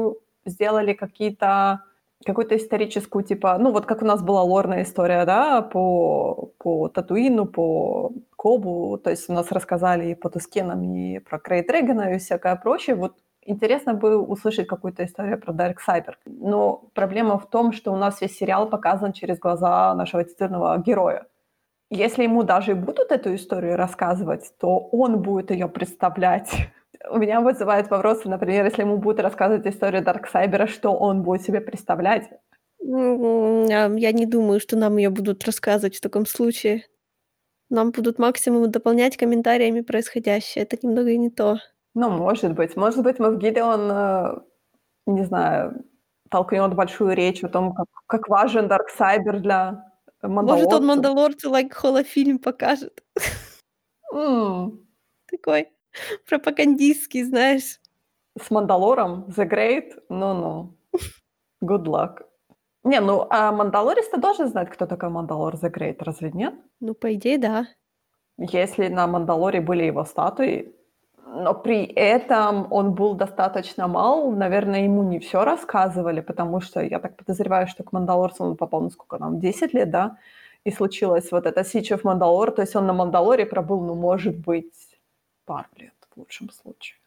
сделали какие-то какую-то историческую типа, ну, вот как у нас была лорная история, да, по по Татуину, по Кобу. То есть у нас рассказали и по Тускенам, и про Крейг Дрэгона, и всякое прочее. Вот интересно бы услышать какую-то историю про Дарксайбер. Но проблема в том, что у нас весь сериал показан через глаза нашего титульного героя. Если ему даже и будут эту историю рассказывать, то он будет её представлять. У меня вызывает вопросы, например, если ему будут рассказывать историю Дарксайбера, что он будет себе представлять? Я не думаю, что нам её будут рассказывать в таком случае. Нам будут максимум дополнять комментариями происходящее. Это немного не то. Ну, может быть. Может быть, Мофф Гидеон, э, не знаю, толкнёт большую речь о том, как как важен Дарксайбер для Может, он. "Мандалорцу" like холофильм покажет. М. Такой пропагандистский, знаешь. С Мандалором? The Great? Ну-ну. Good luck. Не, ну, а Мандалорец-то должен знать, кто такой Мандалор the Great, разве нет? Ну, по идее, да. Если на Мандалоре были его статуи, но при этом он был достаточно мал, наверное, ему не всё рассказывали, потому что я так подозреваю, что к Мандалорцу он попал, ну, сколько там, 10 лет, да? И случилось вот это Siege of Mandalore. То есть он на Мандалоре пробыл, ну, может быть, пару лет в лучшем случае.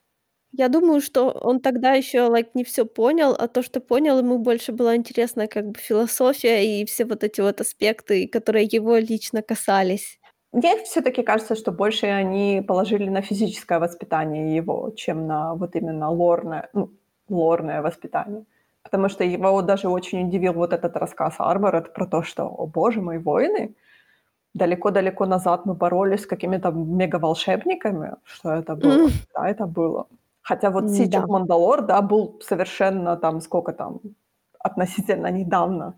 Я думаю, что он тогда ещё like не всё понял, а то, что понял, ему больше была интересна как бы философия и все вот эти вот аспекты, которые его лично касались. Мне всё-таки кажется, что больше они положили на физическое воспитание его, чем на вот именно лорное, ну, лорное воспитание. Потому что его даже очень удивил вот этот рассказ Арморет про то, что: "О боже мой, воины? Далеко-далеко назад мы боролись с какими-то мегаволшебниками". Что это было? М. Когда это было? Хотя вот М-да. of Mandalore, да, был совершенно там, сколько там, относительно недавно.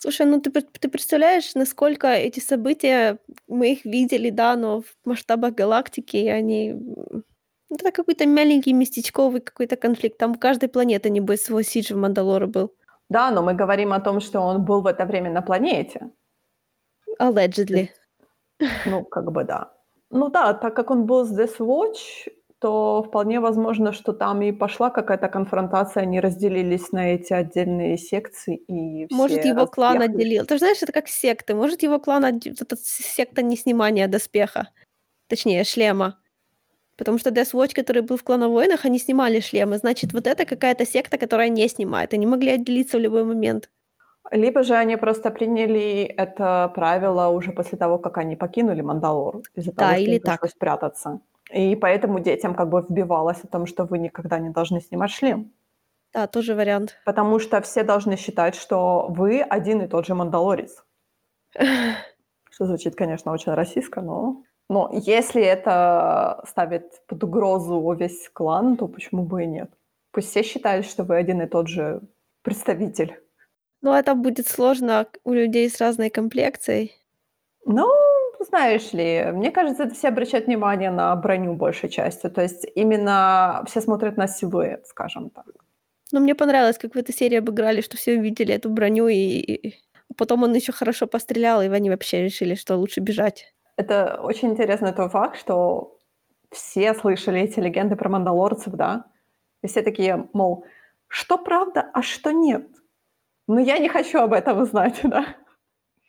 Слушай, ну ты пр ты представляешь, насколько эти события, мы их видели, да, но в масштабах галактики они, м, это какой-то маленький местечковый какой-то конфликт. Там у каждой планеты, небось, свой Siege of Mandalore был. Да, но мы говорим о том, что он был в это время на планете. Allegedly. ну, как бы да. Ну да, так как он был с Death Watch, то вполне возможно, что там и пошла какая-то конфронтация, они разделились на эти отдельные секции и Может, все его клан разъехались. отделил. Ты же знаешь, это как секты. Может, его клан отд вот эта с секта неснимания доспеха, точнее шлема. Потому что Death Watch, который был в Клановойнах, они снимали шлемы. Значит, вот это какая-то секта, которая не снимает. Они могли отделиться в любой момент. Либо же они просто приняли это правило уже после того, как они покинули Мандалор, из-за того, Да, что или им пришлось так. прятаться. И поэтому детям как бы вбивалось о том, что вы никогда не должны снимать шлем. Да, тоже вариант. Потому что все должны считать, что вы один и тот же мандалорец. Что звучит, конечно, очень российско, но... Но если это ставит под угрозу весь клан, то почему бы и нет? Пусть все считают, что вы один и тот же представитель. Ну, это будет сложно у людей с разной комплекцией. Ну, знаешь ли, мне кажется, это все обращают внимание на броню большей частью. То есть именно все смотрят на силуэт, скажем так. Но мне понравилось, как в этой серии обыграли, что все увидели эту броню, и и потом он еще хорошо пострелял, и они вообще решили, что лучше бежать. Это очень интересный тот факт, что все слышали эти легенды про мандалорцев, да? И все такие, мол, что правда, а что нет? Но я не хочу об этом знать, да?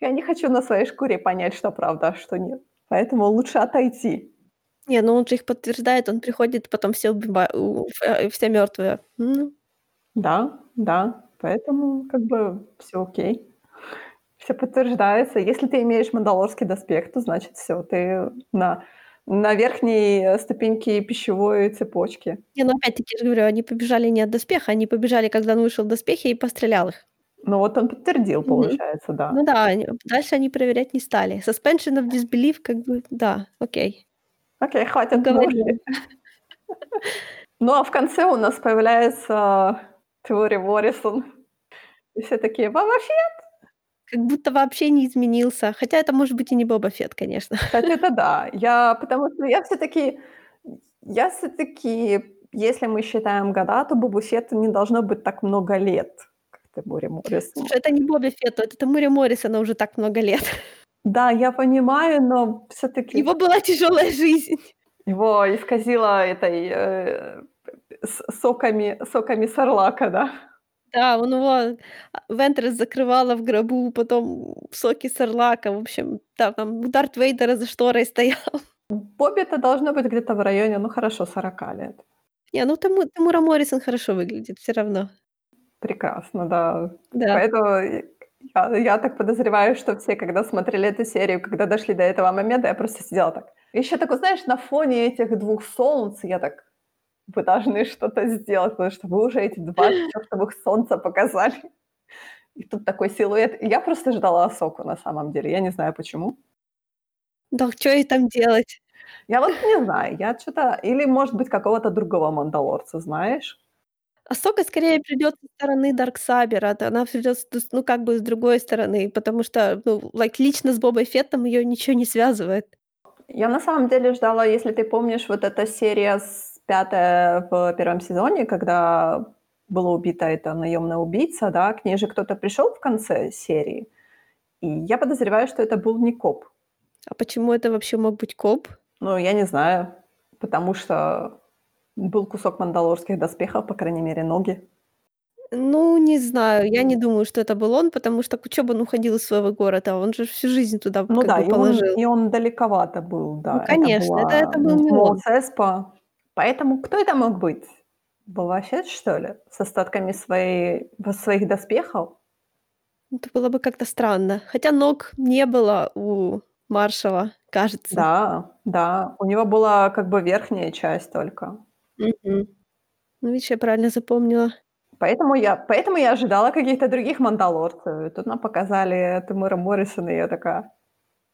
Я не хочу на своей шкуре понять, что правда, а что нет. Поэтому лучше отойти. Не, ну он же их подтверждает, он приходит, потом все убиба у э, все мертвые. Ну, Да, да. Поэтому как бы все окей. Все подтверждается. Если ты имеешь мандалорский доспех, то значит все, ты на, на верхней ступеньке пищевой цепочки. не, ну опять-таки, я же говорю, они побежали не от доспеха, они побежали, когда он вышел в доспехе, и пострелял их. Ну вот он подтвердил, получается, да. Ну да, дальше они проверять не стали. Suspension of disbelief, как бы, да, окей. Окей, хватит. Ну а в конце у нас появляется Теори Моррисон. И все такие, Боба Фетт? Как будто вообще не изменился. Хотя это может быть и не Боба Фетт, конечно. Кстати, это да. Я, потому что я все-таки, я все-таки, если мы считаем года, то Бобу Фетту не должно быть так много лет, как Теори Моррисон. Слушай, это не Боба Фетту, это Тамуре Моррисону уже так много лет. Да, я понимаю, но все-таки него была тяжелая жизнь. его исказило этой э, соками, соками сарлака, да? Да, он его а, Вентрес закрывала в гробу, потом соки Сарлака. В общем, да, там Дарт Вейдера за шторой стоял. Бобби-то должно быть где-то в районе, ну хорошо, 40 лет. Не, ну Таму Тамура Моррисон хорошо выглядит все равно. Прекрасно, да. Да. Поэтому я, я так подозреваю, что все, когда смотрели эту серию, когда дошли до этого момента, я просто сидела так. Еще такой, знаешь, на фоне этих двух солнц я так, вы должны что-то сделать, потому что вы уже эти два чертовых солнца показали. И тут такой силуэт. Я просто ждала Асоку на самом деле. Я не знаю почему. Да что ей там делать? Я вот не знаю, я что-то... Или, может быть, какого-то другого мандалорца, знаешь? Асока скорее придёт со стороны Дарксабера, да, она придёт, с с ну, как бы с другой стороны, потому что, ну, лайк, лично с Бобой Феттом её ничего не связывает. Я на самом деле ждала, если ты помнишь, вот эта серия с пятая в первом сезоне, когда была убита эта наемная убийца, да, к ней же кто-то пришел в конце серии, и я подозреваю, что это был не коп. А почему это вообще мог быть коп? Ну, я не знаю, потому что был кусок мандалорских доспехов, по крайней мере, ноги. Ну, не знаю, я не думаю, что это был он, потому что к чё бы он уходил из своего города? Он же всю жизнь туда Ну как да, бы и он, положил. и он далековато был, да. Ну, это конечно, это была это был не он. Цеспа. Поэтому кто это мог быть? Боба Фетт, что ли? С остатками своей, своих доспехов? Это было бы как-то странно. Хотя ног не было у маршала, кажется. Да, да. У него была как бы верхняя часть только. Мгм. Ну, видишь, я правильно запомнила. Поэтому я, поэтому я ожидала каких-то других мандалорцев. И тут нам показали Тимура Моррисона, и я такая,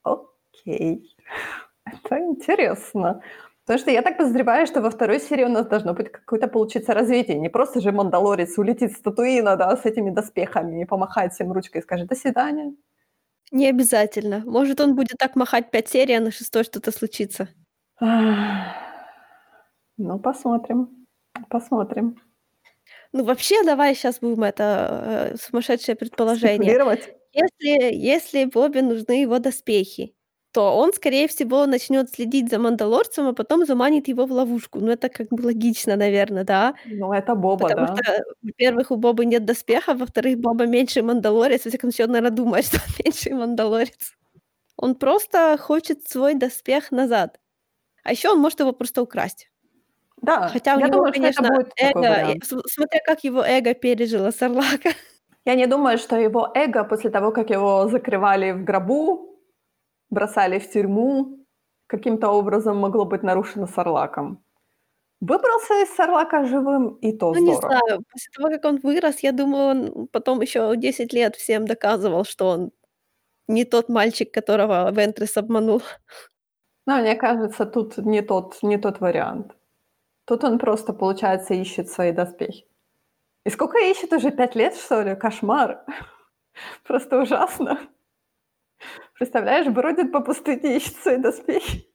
окей, это интересно. Потому что я так подозреваю, что во второй серии у нас должно быть какое-то получиться развитие. Не просто же Мандалорец улетит с Татуина, да, с этими доспехами и помахает всем ручкой и скажет «до свидания». Не обязательно. Может, он будет так махать 5 серий, а на шестой что-то случится. Ну, посмотрим. Посмотрим. Ну, вообще, давай сейчас будем это э, сумасшедшее предположение. Если, если Бобби нужны его доспехи, то он, скорее всего, начнет следить за Мандалорцем, а потом заманит его в ловушку. Ну, это как бы логично, наверное, да? Ну, это Боба, Потому да. что, во-первых, у Бобы нет доспехов, во-вторых, Боба меньший Мандалорец. Во всяком случае, он, наверное, думает, что он меньший Мандалорец. Он просто хочет свой доспех назад. А еще он может его просто украсть. Да, Хотя у я него, думаю, это конечно, будет эго, смотря как его эго пережило Сарлака. Я не думаю, что его эго после того, как его закрывали в гробу, бросали в тюрьму, каким-то образом могло быть нарушено Сарлаком. Выбрался из Сарлака живым, и то Ну, не здорово. знаю, после того, как он вырос, я думаю, он потом еще 10 лет всем доказывал, что он не тот мальчик, которого Вентрис обманул. Но мне кажется, тут не тот, не тот вариант. Тут он просто, получается, ищет свои доспехи. И сколько ищет уже? Пять лет, что ли? Кошмар. Просто ужасно. Представляешь, бродит по пустыне, ищет свои доспехи.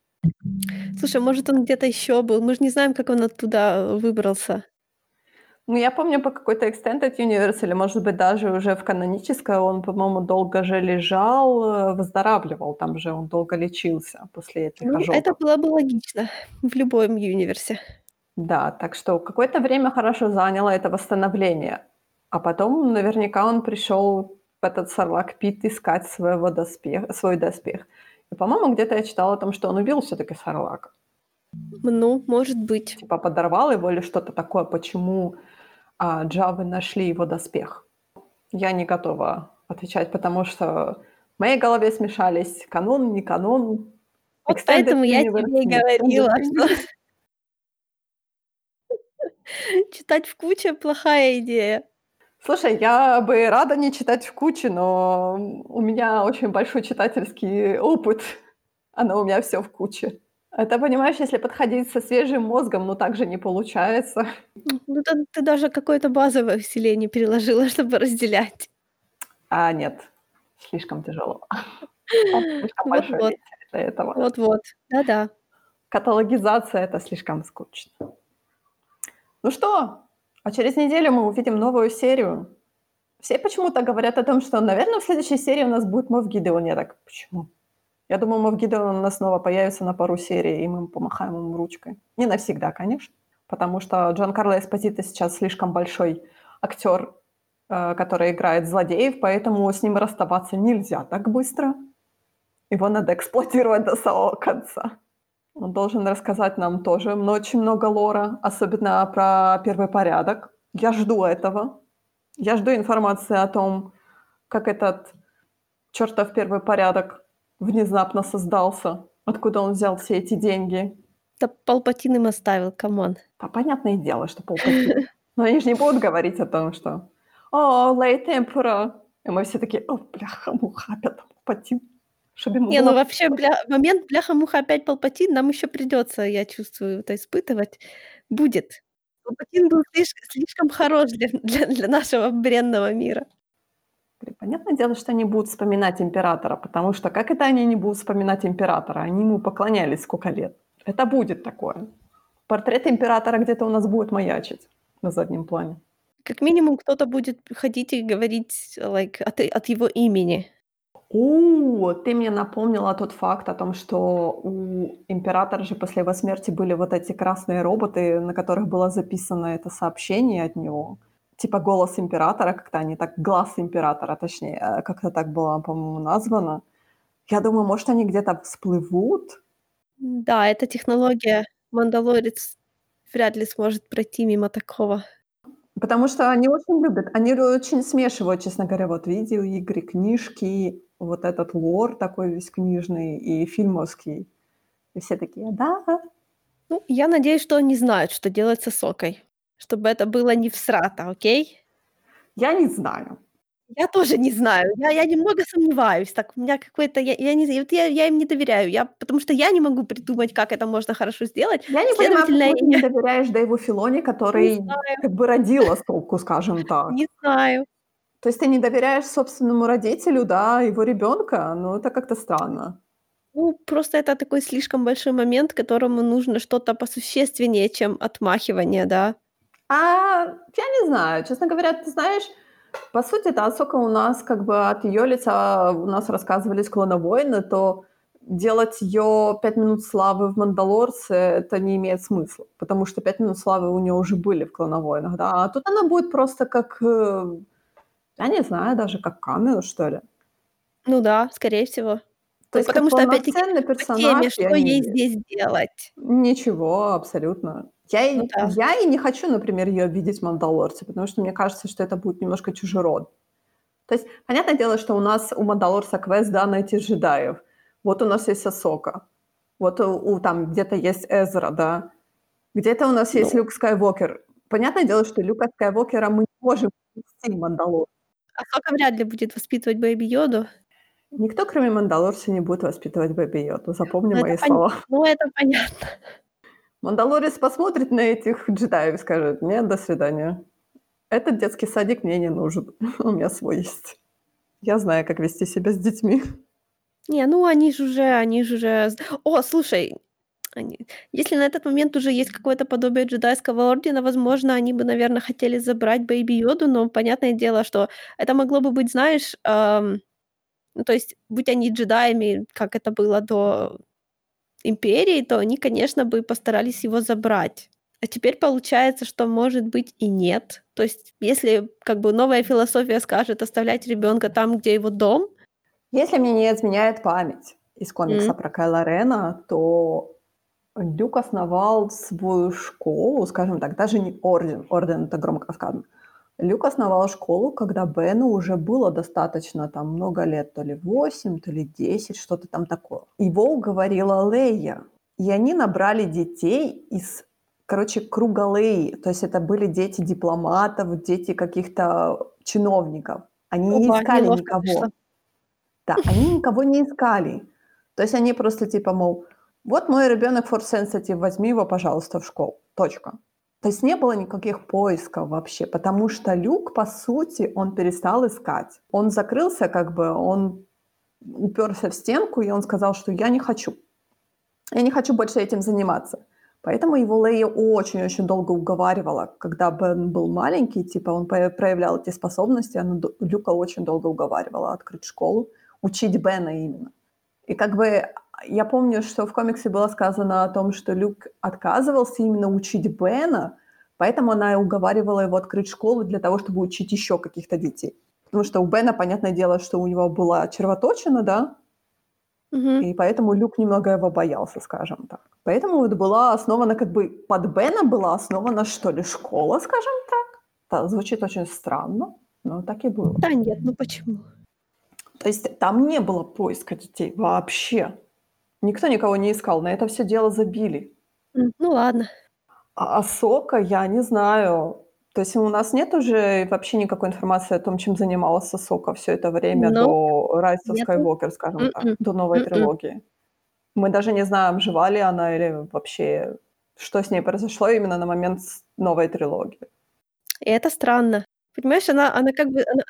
Слушай, может, он где-то еще был? Мы же не знаем, как он оттуда выбрался. Ну, я помню по какой-то Extended Universe, или, может быть, даже уже в канонической, он, по-моему, долго же лежал, э, выздоравливал, там же он долго лечился после этих Ну, ожогов. это было бы логично в любом универсе. Да, так что какое-то время хорошо заняло это восстановление. А потом наверняка он пришел в этот Сарлак Пит искать своего доспех, свой доспех. И, по-моему, где-то я читала о том, что он убил все-таки Сарлака. Ну, может быть. Типа подорвал его или что-то такое, почему а, Джавы нашли его доспех. Я не готова отвечать, потому что в моей голове смешались канон, не канон. Вот поэтому я тебе и говорила, что читать в куче плохая идея. Слушай, я бы рада не читать в куче, но у меня очень большой читательский опыт. Оно у меня все в куче. Это, понимаешь, если подходить со свежим мозгом, ну так же не получается. Ну, ты, ты даже какое-то базовое усилие не переложила, чтобы разделять. А нет, слишком тяжело. Слишком большой для этого. Вот-вот. Да-да. Каталогизация — это слишком скучно. Ну что, а через неделю мы увидим новую серию. Все почему-то говорят о том, что, наверное, в следующей серии у нас будет Мов Гидеон. Я так, почему? Я думаю, Мов Гидеон у нас снова появится на пару серий, и мы помахаем ему ручкой. Не навсегда, конечно, потому что Джон Карло Эспозито сейчас слишком большой актер, э, который играет злодеев, поэтому с ним расставаться нельзя так быстро. Его надо эксплуатировать до самого конца. Он должен рассказать нам тоже мно- очень много лора, особенно про первый порядок. Я жду этого. Я жду информации о том, как этот чертов первый порядок внезапно создался, откуда он взял все эти деньги. Да Палпатин им оставил, come on. А понятное дело, что Палпатина. Но они же не будут говорить о том, что «О, late emperor!» И мы все такие «О, бляха-муха, опять Палпатин!» Чтобы ему Не, было ну вообще, бля, момент бляха-муха опять Палпатин нам еще придется, я чувствую, это испытывать. Будет. Палпатин был слишком, слишком хорош для, для, для нашего бренного мира. Понятное дело, что они будут вспоминать императора, потому что как это они не будут вспоминать императора? Они ему поклонялись сколько лет. Это будет такое. Портрет императора где-то у нас будет маячить на заднем плане. Как минимум кто-то будет ходить и говорить like, от, от его имени. У, ты мне напомнила тот факт о том, что у императора же после его смерти были вот эти красные роботы, на которых было записано это сообщение от него. Типа голос императора, как-то они так, глаз императора, точнее, э, как-то так было, по-моему, названо. Я думаю, может, они где-то всплывут, Да, эта технология Мандалорец вряд ли сможет пройти мимо такого. Потому что они очень любят, они очень смешивают, честно говоря, вот видеоигры, книжки, вот этот лор такой весь книжный и фильмовский. И все такие, да, Ну, я надеюсь, что они знают, что делать с Сокой. Чтобы это было не всрато, окей? я не знаю. Я тоже не знаю. Я я немного сомневаюсь. Так, у меня какой-то я я не вот я я им не доверяю. Я потому что я не могу придумать, как это можно хорошо сделать. Я не понимаю, почему ты не доверяешь Дэйву Филони, не который как бы родил Асоку, скажем так. не знаю. То есть ты не доверяешь собственному родителю, да, его ребенка? Ну, это как-то странно. Ну, просто это такой слишком большой момент, которому нужно что-то посущественнее, чем отмахивание, да. А, я не знаю. Честно говоря, ты знаешь, по сути, это Асока у нас как бы от ее лица у нас рассказывались клоновойны, то делать ее пять минут славы в Мандалорце это не имеет смысла, потому что пять минут славы у нее уже были в клоновойнах, да, а тут она будет просто как, э, я не знаю, даже как камео, что ли. Ну да, скорее всего. То Ну, есть потому что, опять-таки, по персонаж теме, что не ей здесь делать? Ничего, абсолютно. Я Ну и, да. я и не хочу, например, ее видеть в Мандалорце, потому что мне кажется, что это будет немножко чужерод. То есть, понятное дело, что у нас у Мандалорца квест, да, найти джедаев. Вот у нас есть Асока. Вот у, у- там где-то есть Эзра, да. Где-то у нас есть Ну. Люк Скайуокер. Понятное дело, что Люка Скайуокера мы не можем ввести в Мандалор. Асока вряд ли будет воспитывать Baby Йоду. Никто, кроме Мандалорца, не будет воспитывать Бэби Йоду. Запомни Ну, мои пон слова. ну, это понятно. Мандалорец посмотрит на этих джедаев и скажет: "Нет, до свидания. Этот детский садик мне не нужен. У меня свой есть. Я знаю, как вести себя с детьми". Не, ну они ж уже они ж уже О, слушай, они если на этот момент уже есть какое-то подобие джедайского ордена, возможно, они бы, наверно, хотели забрать Бэйби Йоду, но понятное дело, что это могло бы быть, знаешь, ам, ну, то есть, будь они джедаями, как это было до Империи, то они, конечно, бы постарались его забрать. А теперь получается, что, может быть, и нет. То есть, если как бы новая философия скажет оставлять ребенка там, где его дом, Если мне не изменяет память из комикса М. про Кайла Рена, то Люк основал свою школу, скажем так, даже не орден, орден- это громко сказано. Люк основал школу, когда Бену уже было достаточно там много лет, то ли 8, то ли 10, что-то там такое. Его уговорила Лея, и они набрали детей из, короче, круга Леи. То есть это были дети дипломатов, дети каких-то чиновников. Они не Опа, искали никого. вышло. Да, они никого не искали. То есть они просто типа, мол, вот мой ребенок force sensitive, возьми его, пожалуйста, в школу. Точка. То есть не было никаких поисков вообще, потому что Люк, по сути, он перестал искать. Он закрылся, как бы, он уперся в стенку, и он сказал, что я не хочу. Я не хочу больше этим заниматься. Поэтому его Лея очень-очень долго уговаривала. Когда Бен был маленький, типа он проявлял эти способности, она Люка очень долго уговаривала открыть школу, учить Бена именно. И как бы я помню, что в комиксе было сказано о том, что Люк отказывался именно учить Бена, поэтому она и уговаривала его открыть школу для того, чтобы учить еще каких-то детей. Потому что у Бена, понятное дело, что у него была червоточина, да, Мгм. и поэтому Люк немного его боялся, скажем так. Поэтому вот была основана, как бы под Бена была основана, что ли, школа, скажем так. Это звучит очень странно, но так и было. Да нет, ну почему? То есть там не было поиска детей вообще. Никто никого не искал, на это все дело забили. Ну ладно. А Асока, я не знаю. То есть у нас нет уже вообще никакой информации о том, чем занималась Асока все это время Ну, до Rise of нету. Skywalker, скажем так, М-м, до новой м-м. трилогии. Мы даже не знаем, жива ли она или вообще, что с ней произошло именно на момент новой трилогии. И это странно. Понимаешь, она она как бы она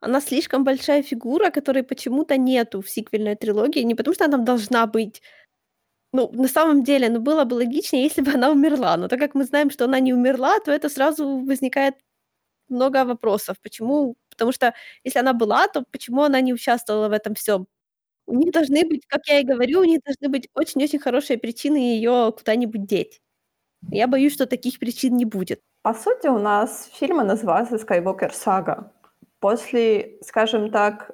она слишком большая фигура, которой почему-то нету в сиквельной трилогии. Не потому, что она там должна быть. Ну, на самом деле, ну, было бы логичнее, если бы она умерла. Но так как мы знаем, что она не умерла, то это сразу возникает много вопросов. Почему? Потому что если она была, то почему она не участвовала в этом всём? У них должны быть, как я и говорю, у них должны быть очень-очень хорошие причины её куда-нибудь деть. Я боюсь, что таких причин не будет. По сути, у нас фильмы называются Skywalker Saga. После, скажем так,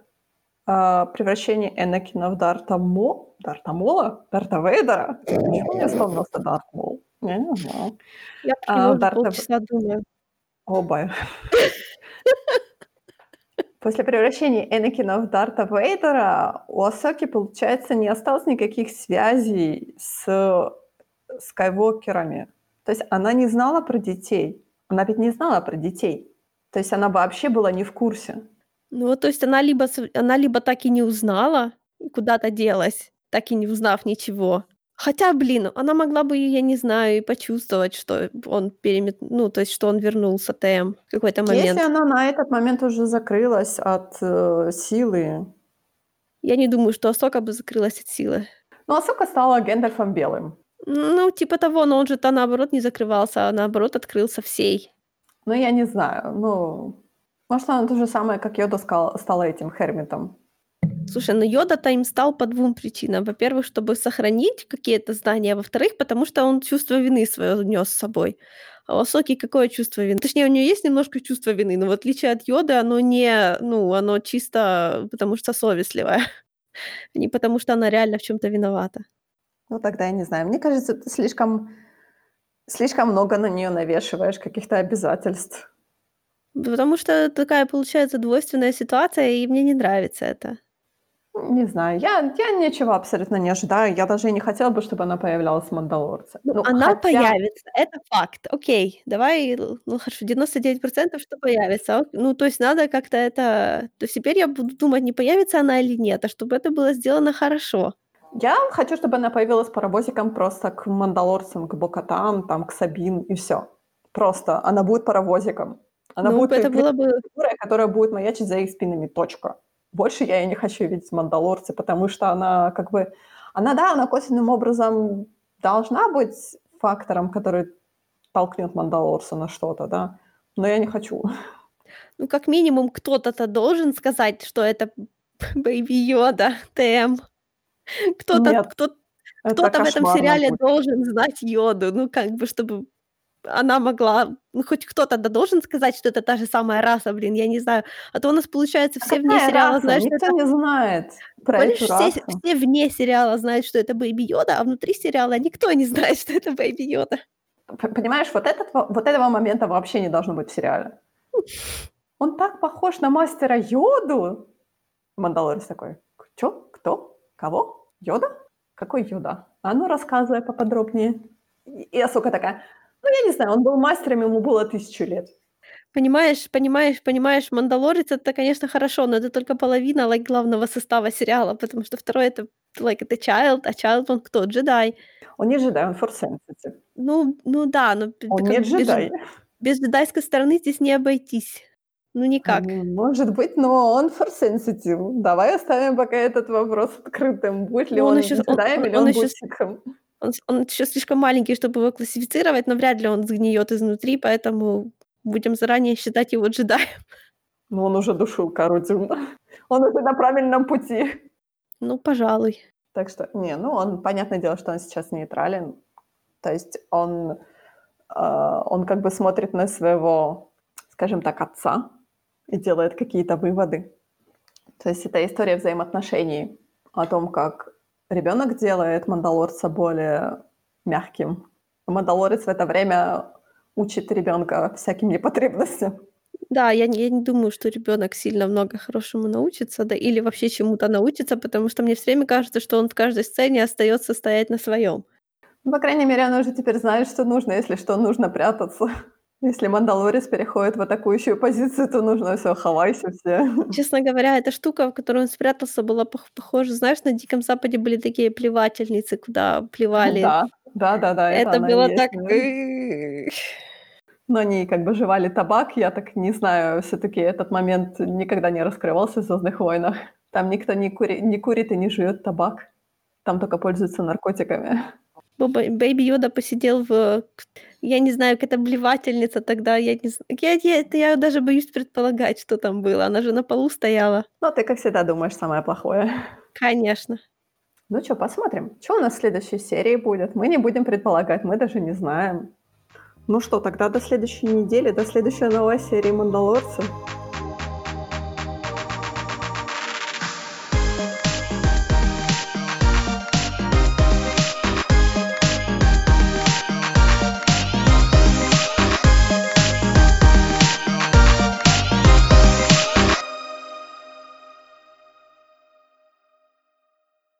а, превращения Энакина в Дарта Мо... Дарта Мола? Дарта Вейдера? Почему мне вспомнился Дарт Мол? Я не знаю. Я А, Дарта полчаса думаю. Оба. После превращения Энакина в Дарта Вейдера у Асоки, получается, не осталось никаких связей с Скайуокерами. То есть она не знала про детей. Она ведь не знала про детей. То есть она вообще была не в курсе. Ну, вот, то есть она либо она либо так и не узнала, куда-то делась, так и не узнав ничего. Хотя, блин, она могла бы, я не знаю, и почувствовать, что он перемет ну, то есть, что он вернулся, Тэм, в какой-то Если момент. она на этот момент уже закрылась от, э, силы Я не думаю, что Асока бы закрылась от силы. Ну, Асока стала Гэндальфом белым. Ну, типа того, но он же-то, наоборот, не закрывался, а наоборот открылся всей. Ну, я не знаю, ну, может, она то же самое, как Йода скала стала этим Хермитом. Слушай, ну Йода-то им стал по двум причинам. Во-первых, чтобы сохранить какие-то знания, а во-вторых, потому что он чувство вины свое нес с собой. А у Асоки какое чувство вины? Точнее, у нее есть немножко чувство вины, но в отличие от Йоды, оно не, ну, оно чисто потому что совестливое, не потому что она реально в чем-то виновата. Ну, тогда я не знаю. Мне кажется, ты слишком, слишком много на нее навешиваешь каких-то обязательств. Потому что такая получается двойственная ситуация, и мне не нравится это. Не знаю, я, я ничего абсолютно не ожидаю. Я даже и не хотела бы, чтобы она появлялась в «Мандалорце». Ну, Ну, она хотя... появится, это факт. Окей, давай, ну хорошо, 99 что появится. Ну, то есть надо как-то это то есть теперь я буду думать, не появится она или нет, а чтобы это было сделано хорошо. Я хочу, чтобы она появилась паровозиком просто к «Мандалорцам», к Бокатан, там, к Сабин, и все. Просто она будет паровозиком. Она Ну, будет это было бы которая будет маячить за их спинами, точка. Больше я и не хочу видеть в «Мандалорце», потому что она как бы... Она, да, она косвенным образом должна быть фактором, который толкнет Мандалорца на что-то, да, но я не хочу. Ну, как минимум, кто-то-то должен сказать, что это Baby Йода, Тэм. Кто-то кто кто-то в этом сериале будет. должен знать Йоду, ну, как бы, чтобы она могла ну, хоть кто-то да должен сказать, что это та же самая раса, блин, я не знаю. А то у нас, получается, все вне какая сериала раса? знают, что Никто это не знает про Помнишь, эту все расу. все вне сериала знают, что это Baby Йода, а внутри сериала никто не знает, что это Baby Йода. Понимаешь, вот этот вот этого момента вообще не должно быть в сериале. Он так похож на мастера Йоду. Мандалорец такой: "Чё? Кто? Кого? Йода? Какой Йода? А ну, рассказывай поподробнее". И Асока такая: "Ну, я не знаю, он был мастером, ему было тысячу лет". Понимаешь понимаешь понимаешь, «Мандалорец» — это, конечно, хорошо, но это только половина, like, главного состава сериала, потому что второй это, like, это Child, а Child он кто? Джедай. Он не джедай, он sensitive. Ну ну да, но Он не бы без джедай. без джедайской стороны здесь не обойтись. Ну, никак. Может быть, но он force sensitive. Давай оставим пока этот вопрос открытым. Будет ли Ну, он он еще джедаем он или он он еще будет ситхом. он он еще слишком маленький, чтобы его классифицировать, но вряд ли он сгниет изнутри, поэтому будем заранее считать его джедаем. Ну, он уже душил Кару Дюн. Он уже на правильном пути. Ну, пожалуй. Так что, не, ну, он, понятное дело, что он сейчас нейтрален. То есть он, а, он как бы смотрит на своего, скажем так, отца и делает какие-то выводы. То есть это история взаимоотношений о том, как ребенок делает Мандалорца более мягким. Мандалорец в это время учит ребенка всяким непотребностям. Да, я не я не думаю, что ребенок сильно много хорошему научится, да или вообще чему-то научится, потому что мне всё время кажется, что он в каждой сцене остается стоять на своем. Ну, по крайней мере, он уже теперь знает, что нужно, если что, нужно прятаться. Если Мандалорец переходит в атакующую позицию, то нужно все, хавайся все. Честно говоря, эта штука, в которой он спрятался, была пох похожа, знаешь, на Диком Западе были такие плевательницы, куда плевали. Да, да-да-да, это Это она и было есть, так да. Но они как бы жевали табак. Я так не знаю, всё-таки этот момент никогда не раскрывался в «Звездных войнах». Там никто не кури не курит и не жует табак. Там только пользуются наркотиками. Боба Бэйби Йода посидел в я не знаю, какая-то блевательница тогда, я не зн я я это я даже боюсь предполагать, что там было. Она же на полу стояла. Ну, ты, как всегда, думаешь самое плохое. Конечно. Ну чё, посмотрим, чё у нас в следующей серии будет. Мы не будем предполагать, мы даже не знаем. Ну что, тогда до следующей недели, до следующей новой серии «Мандалорца».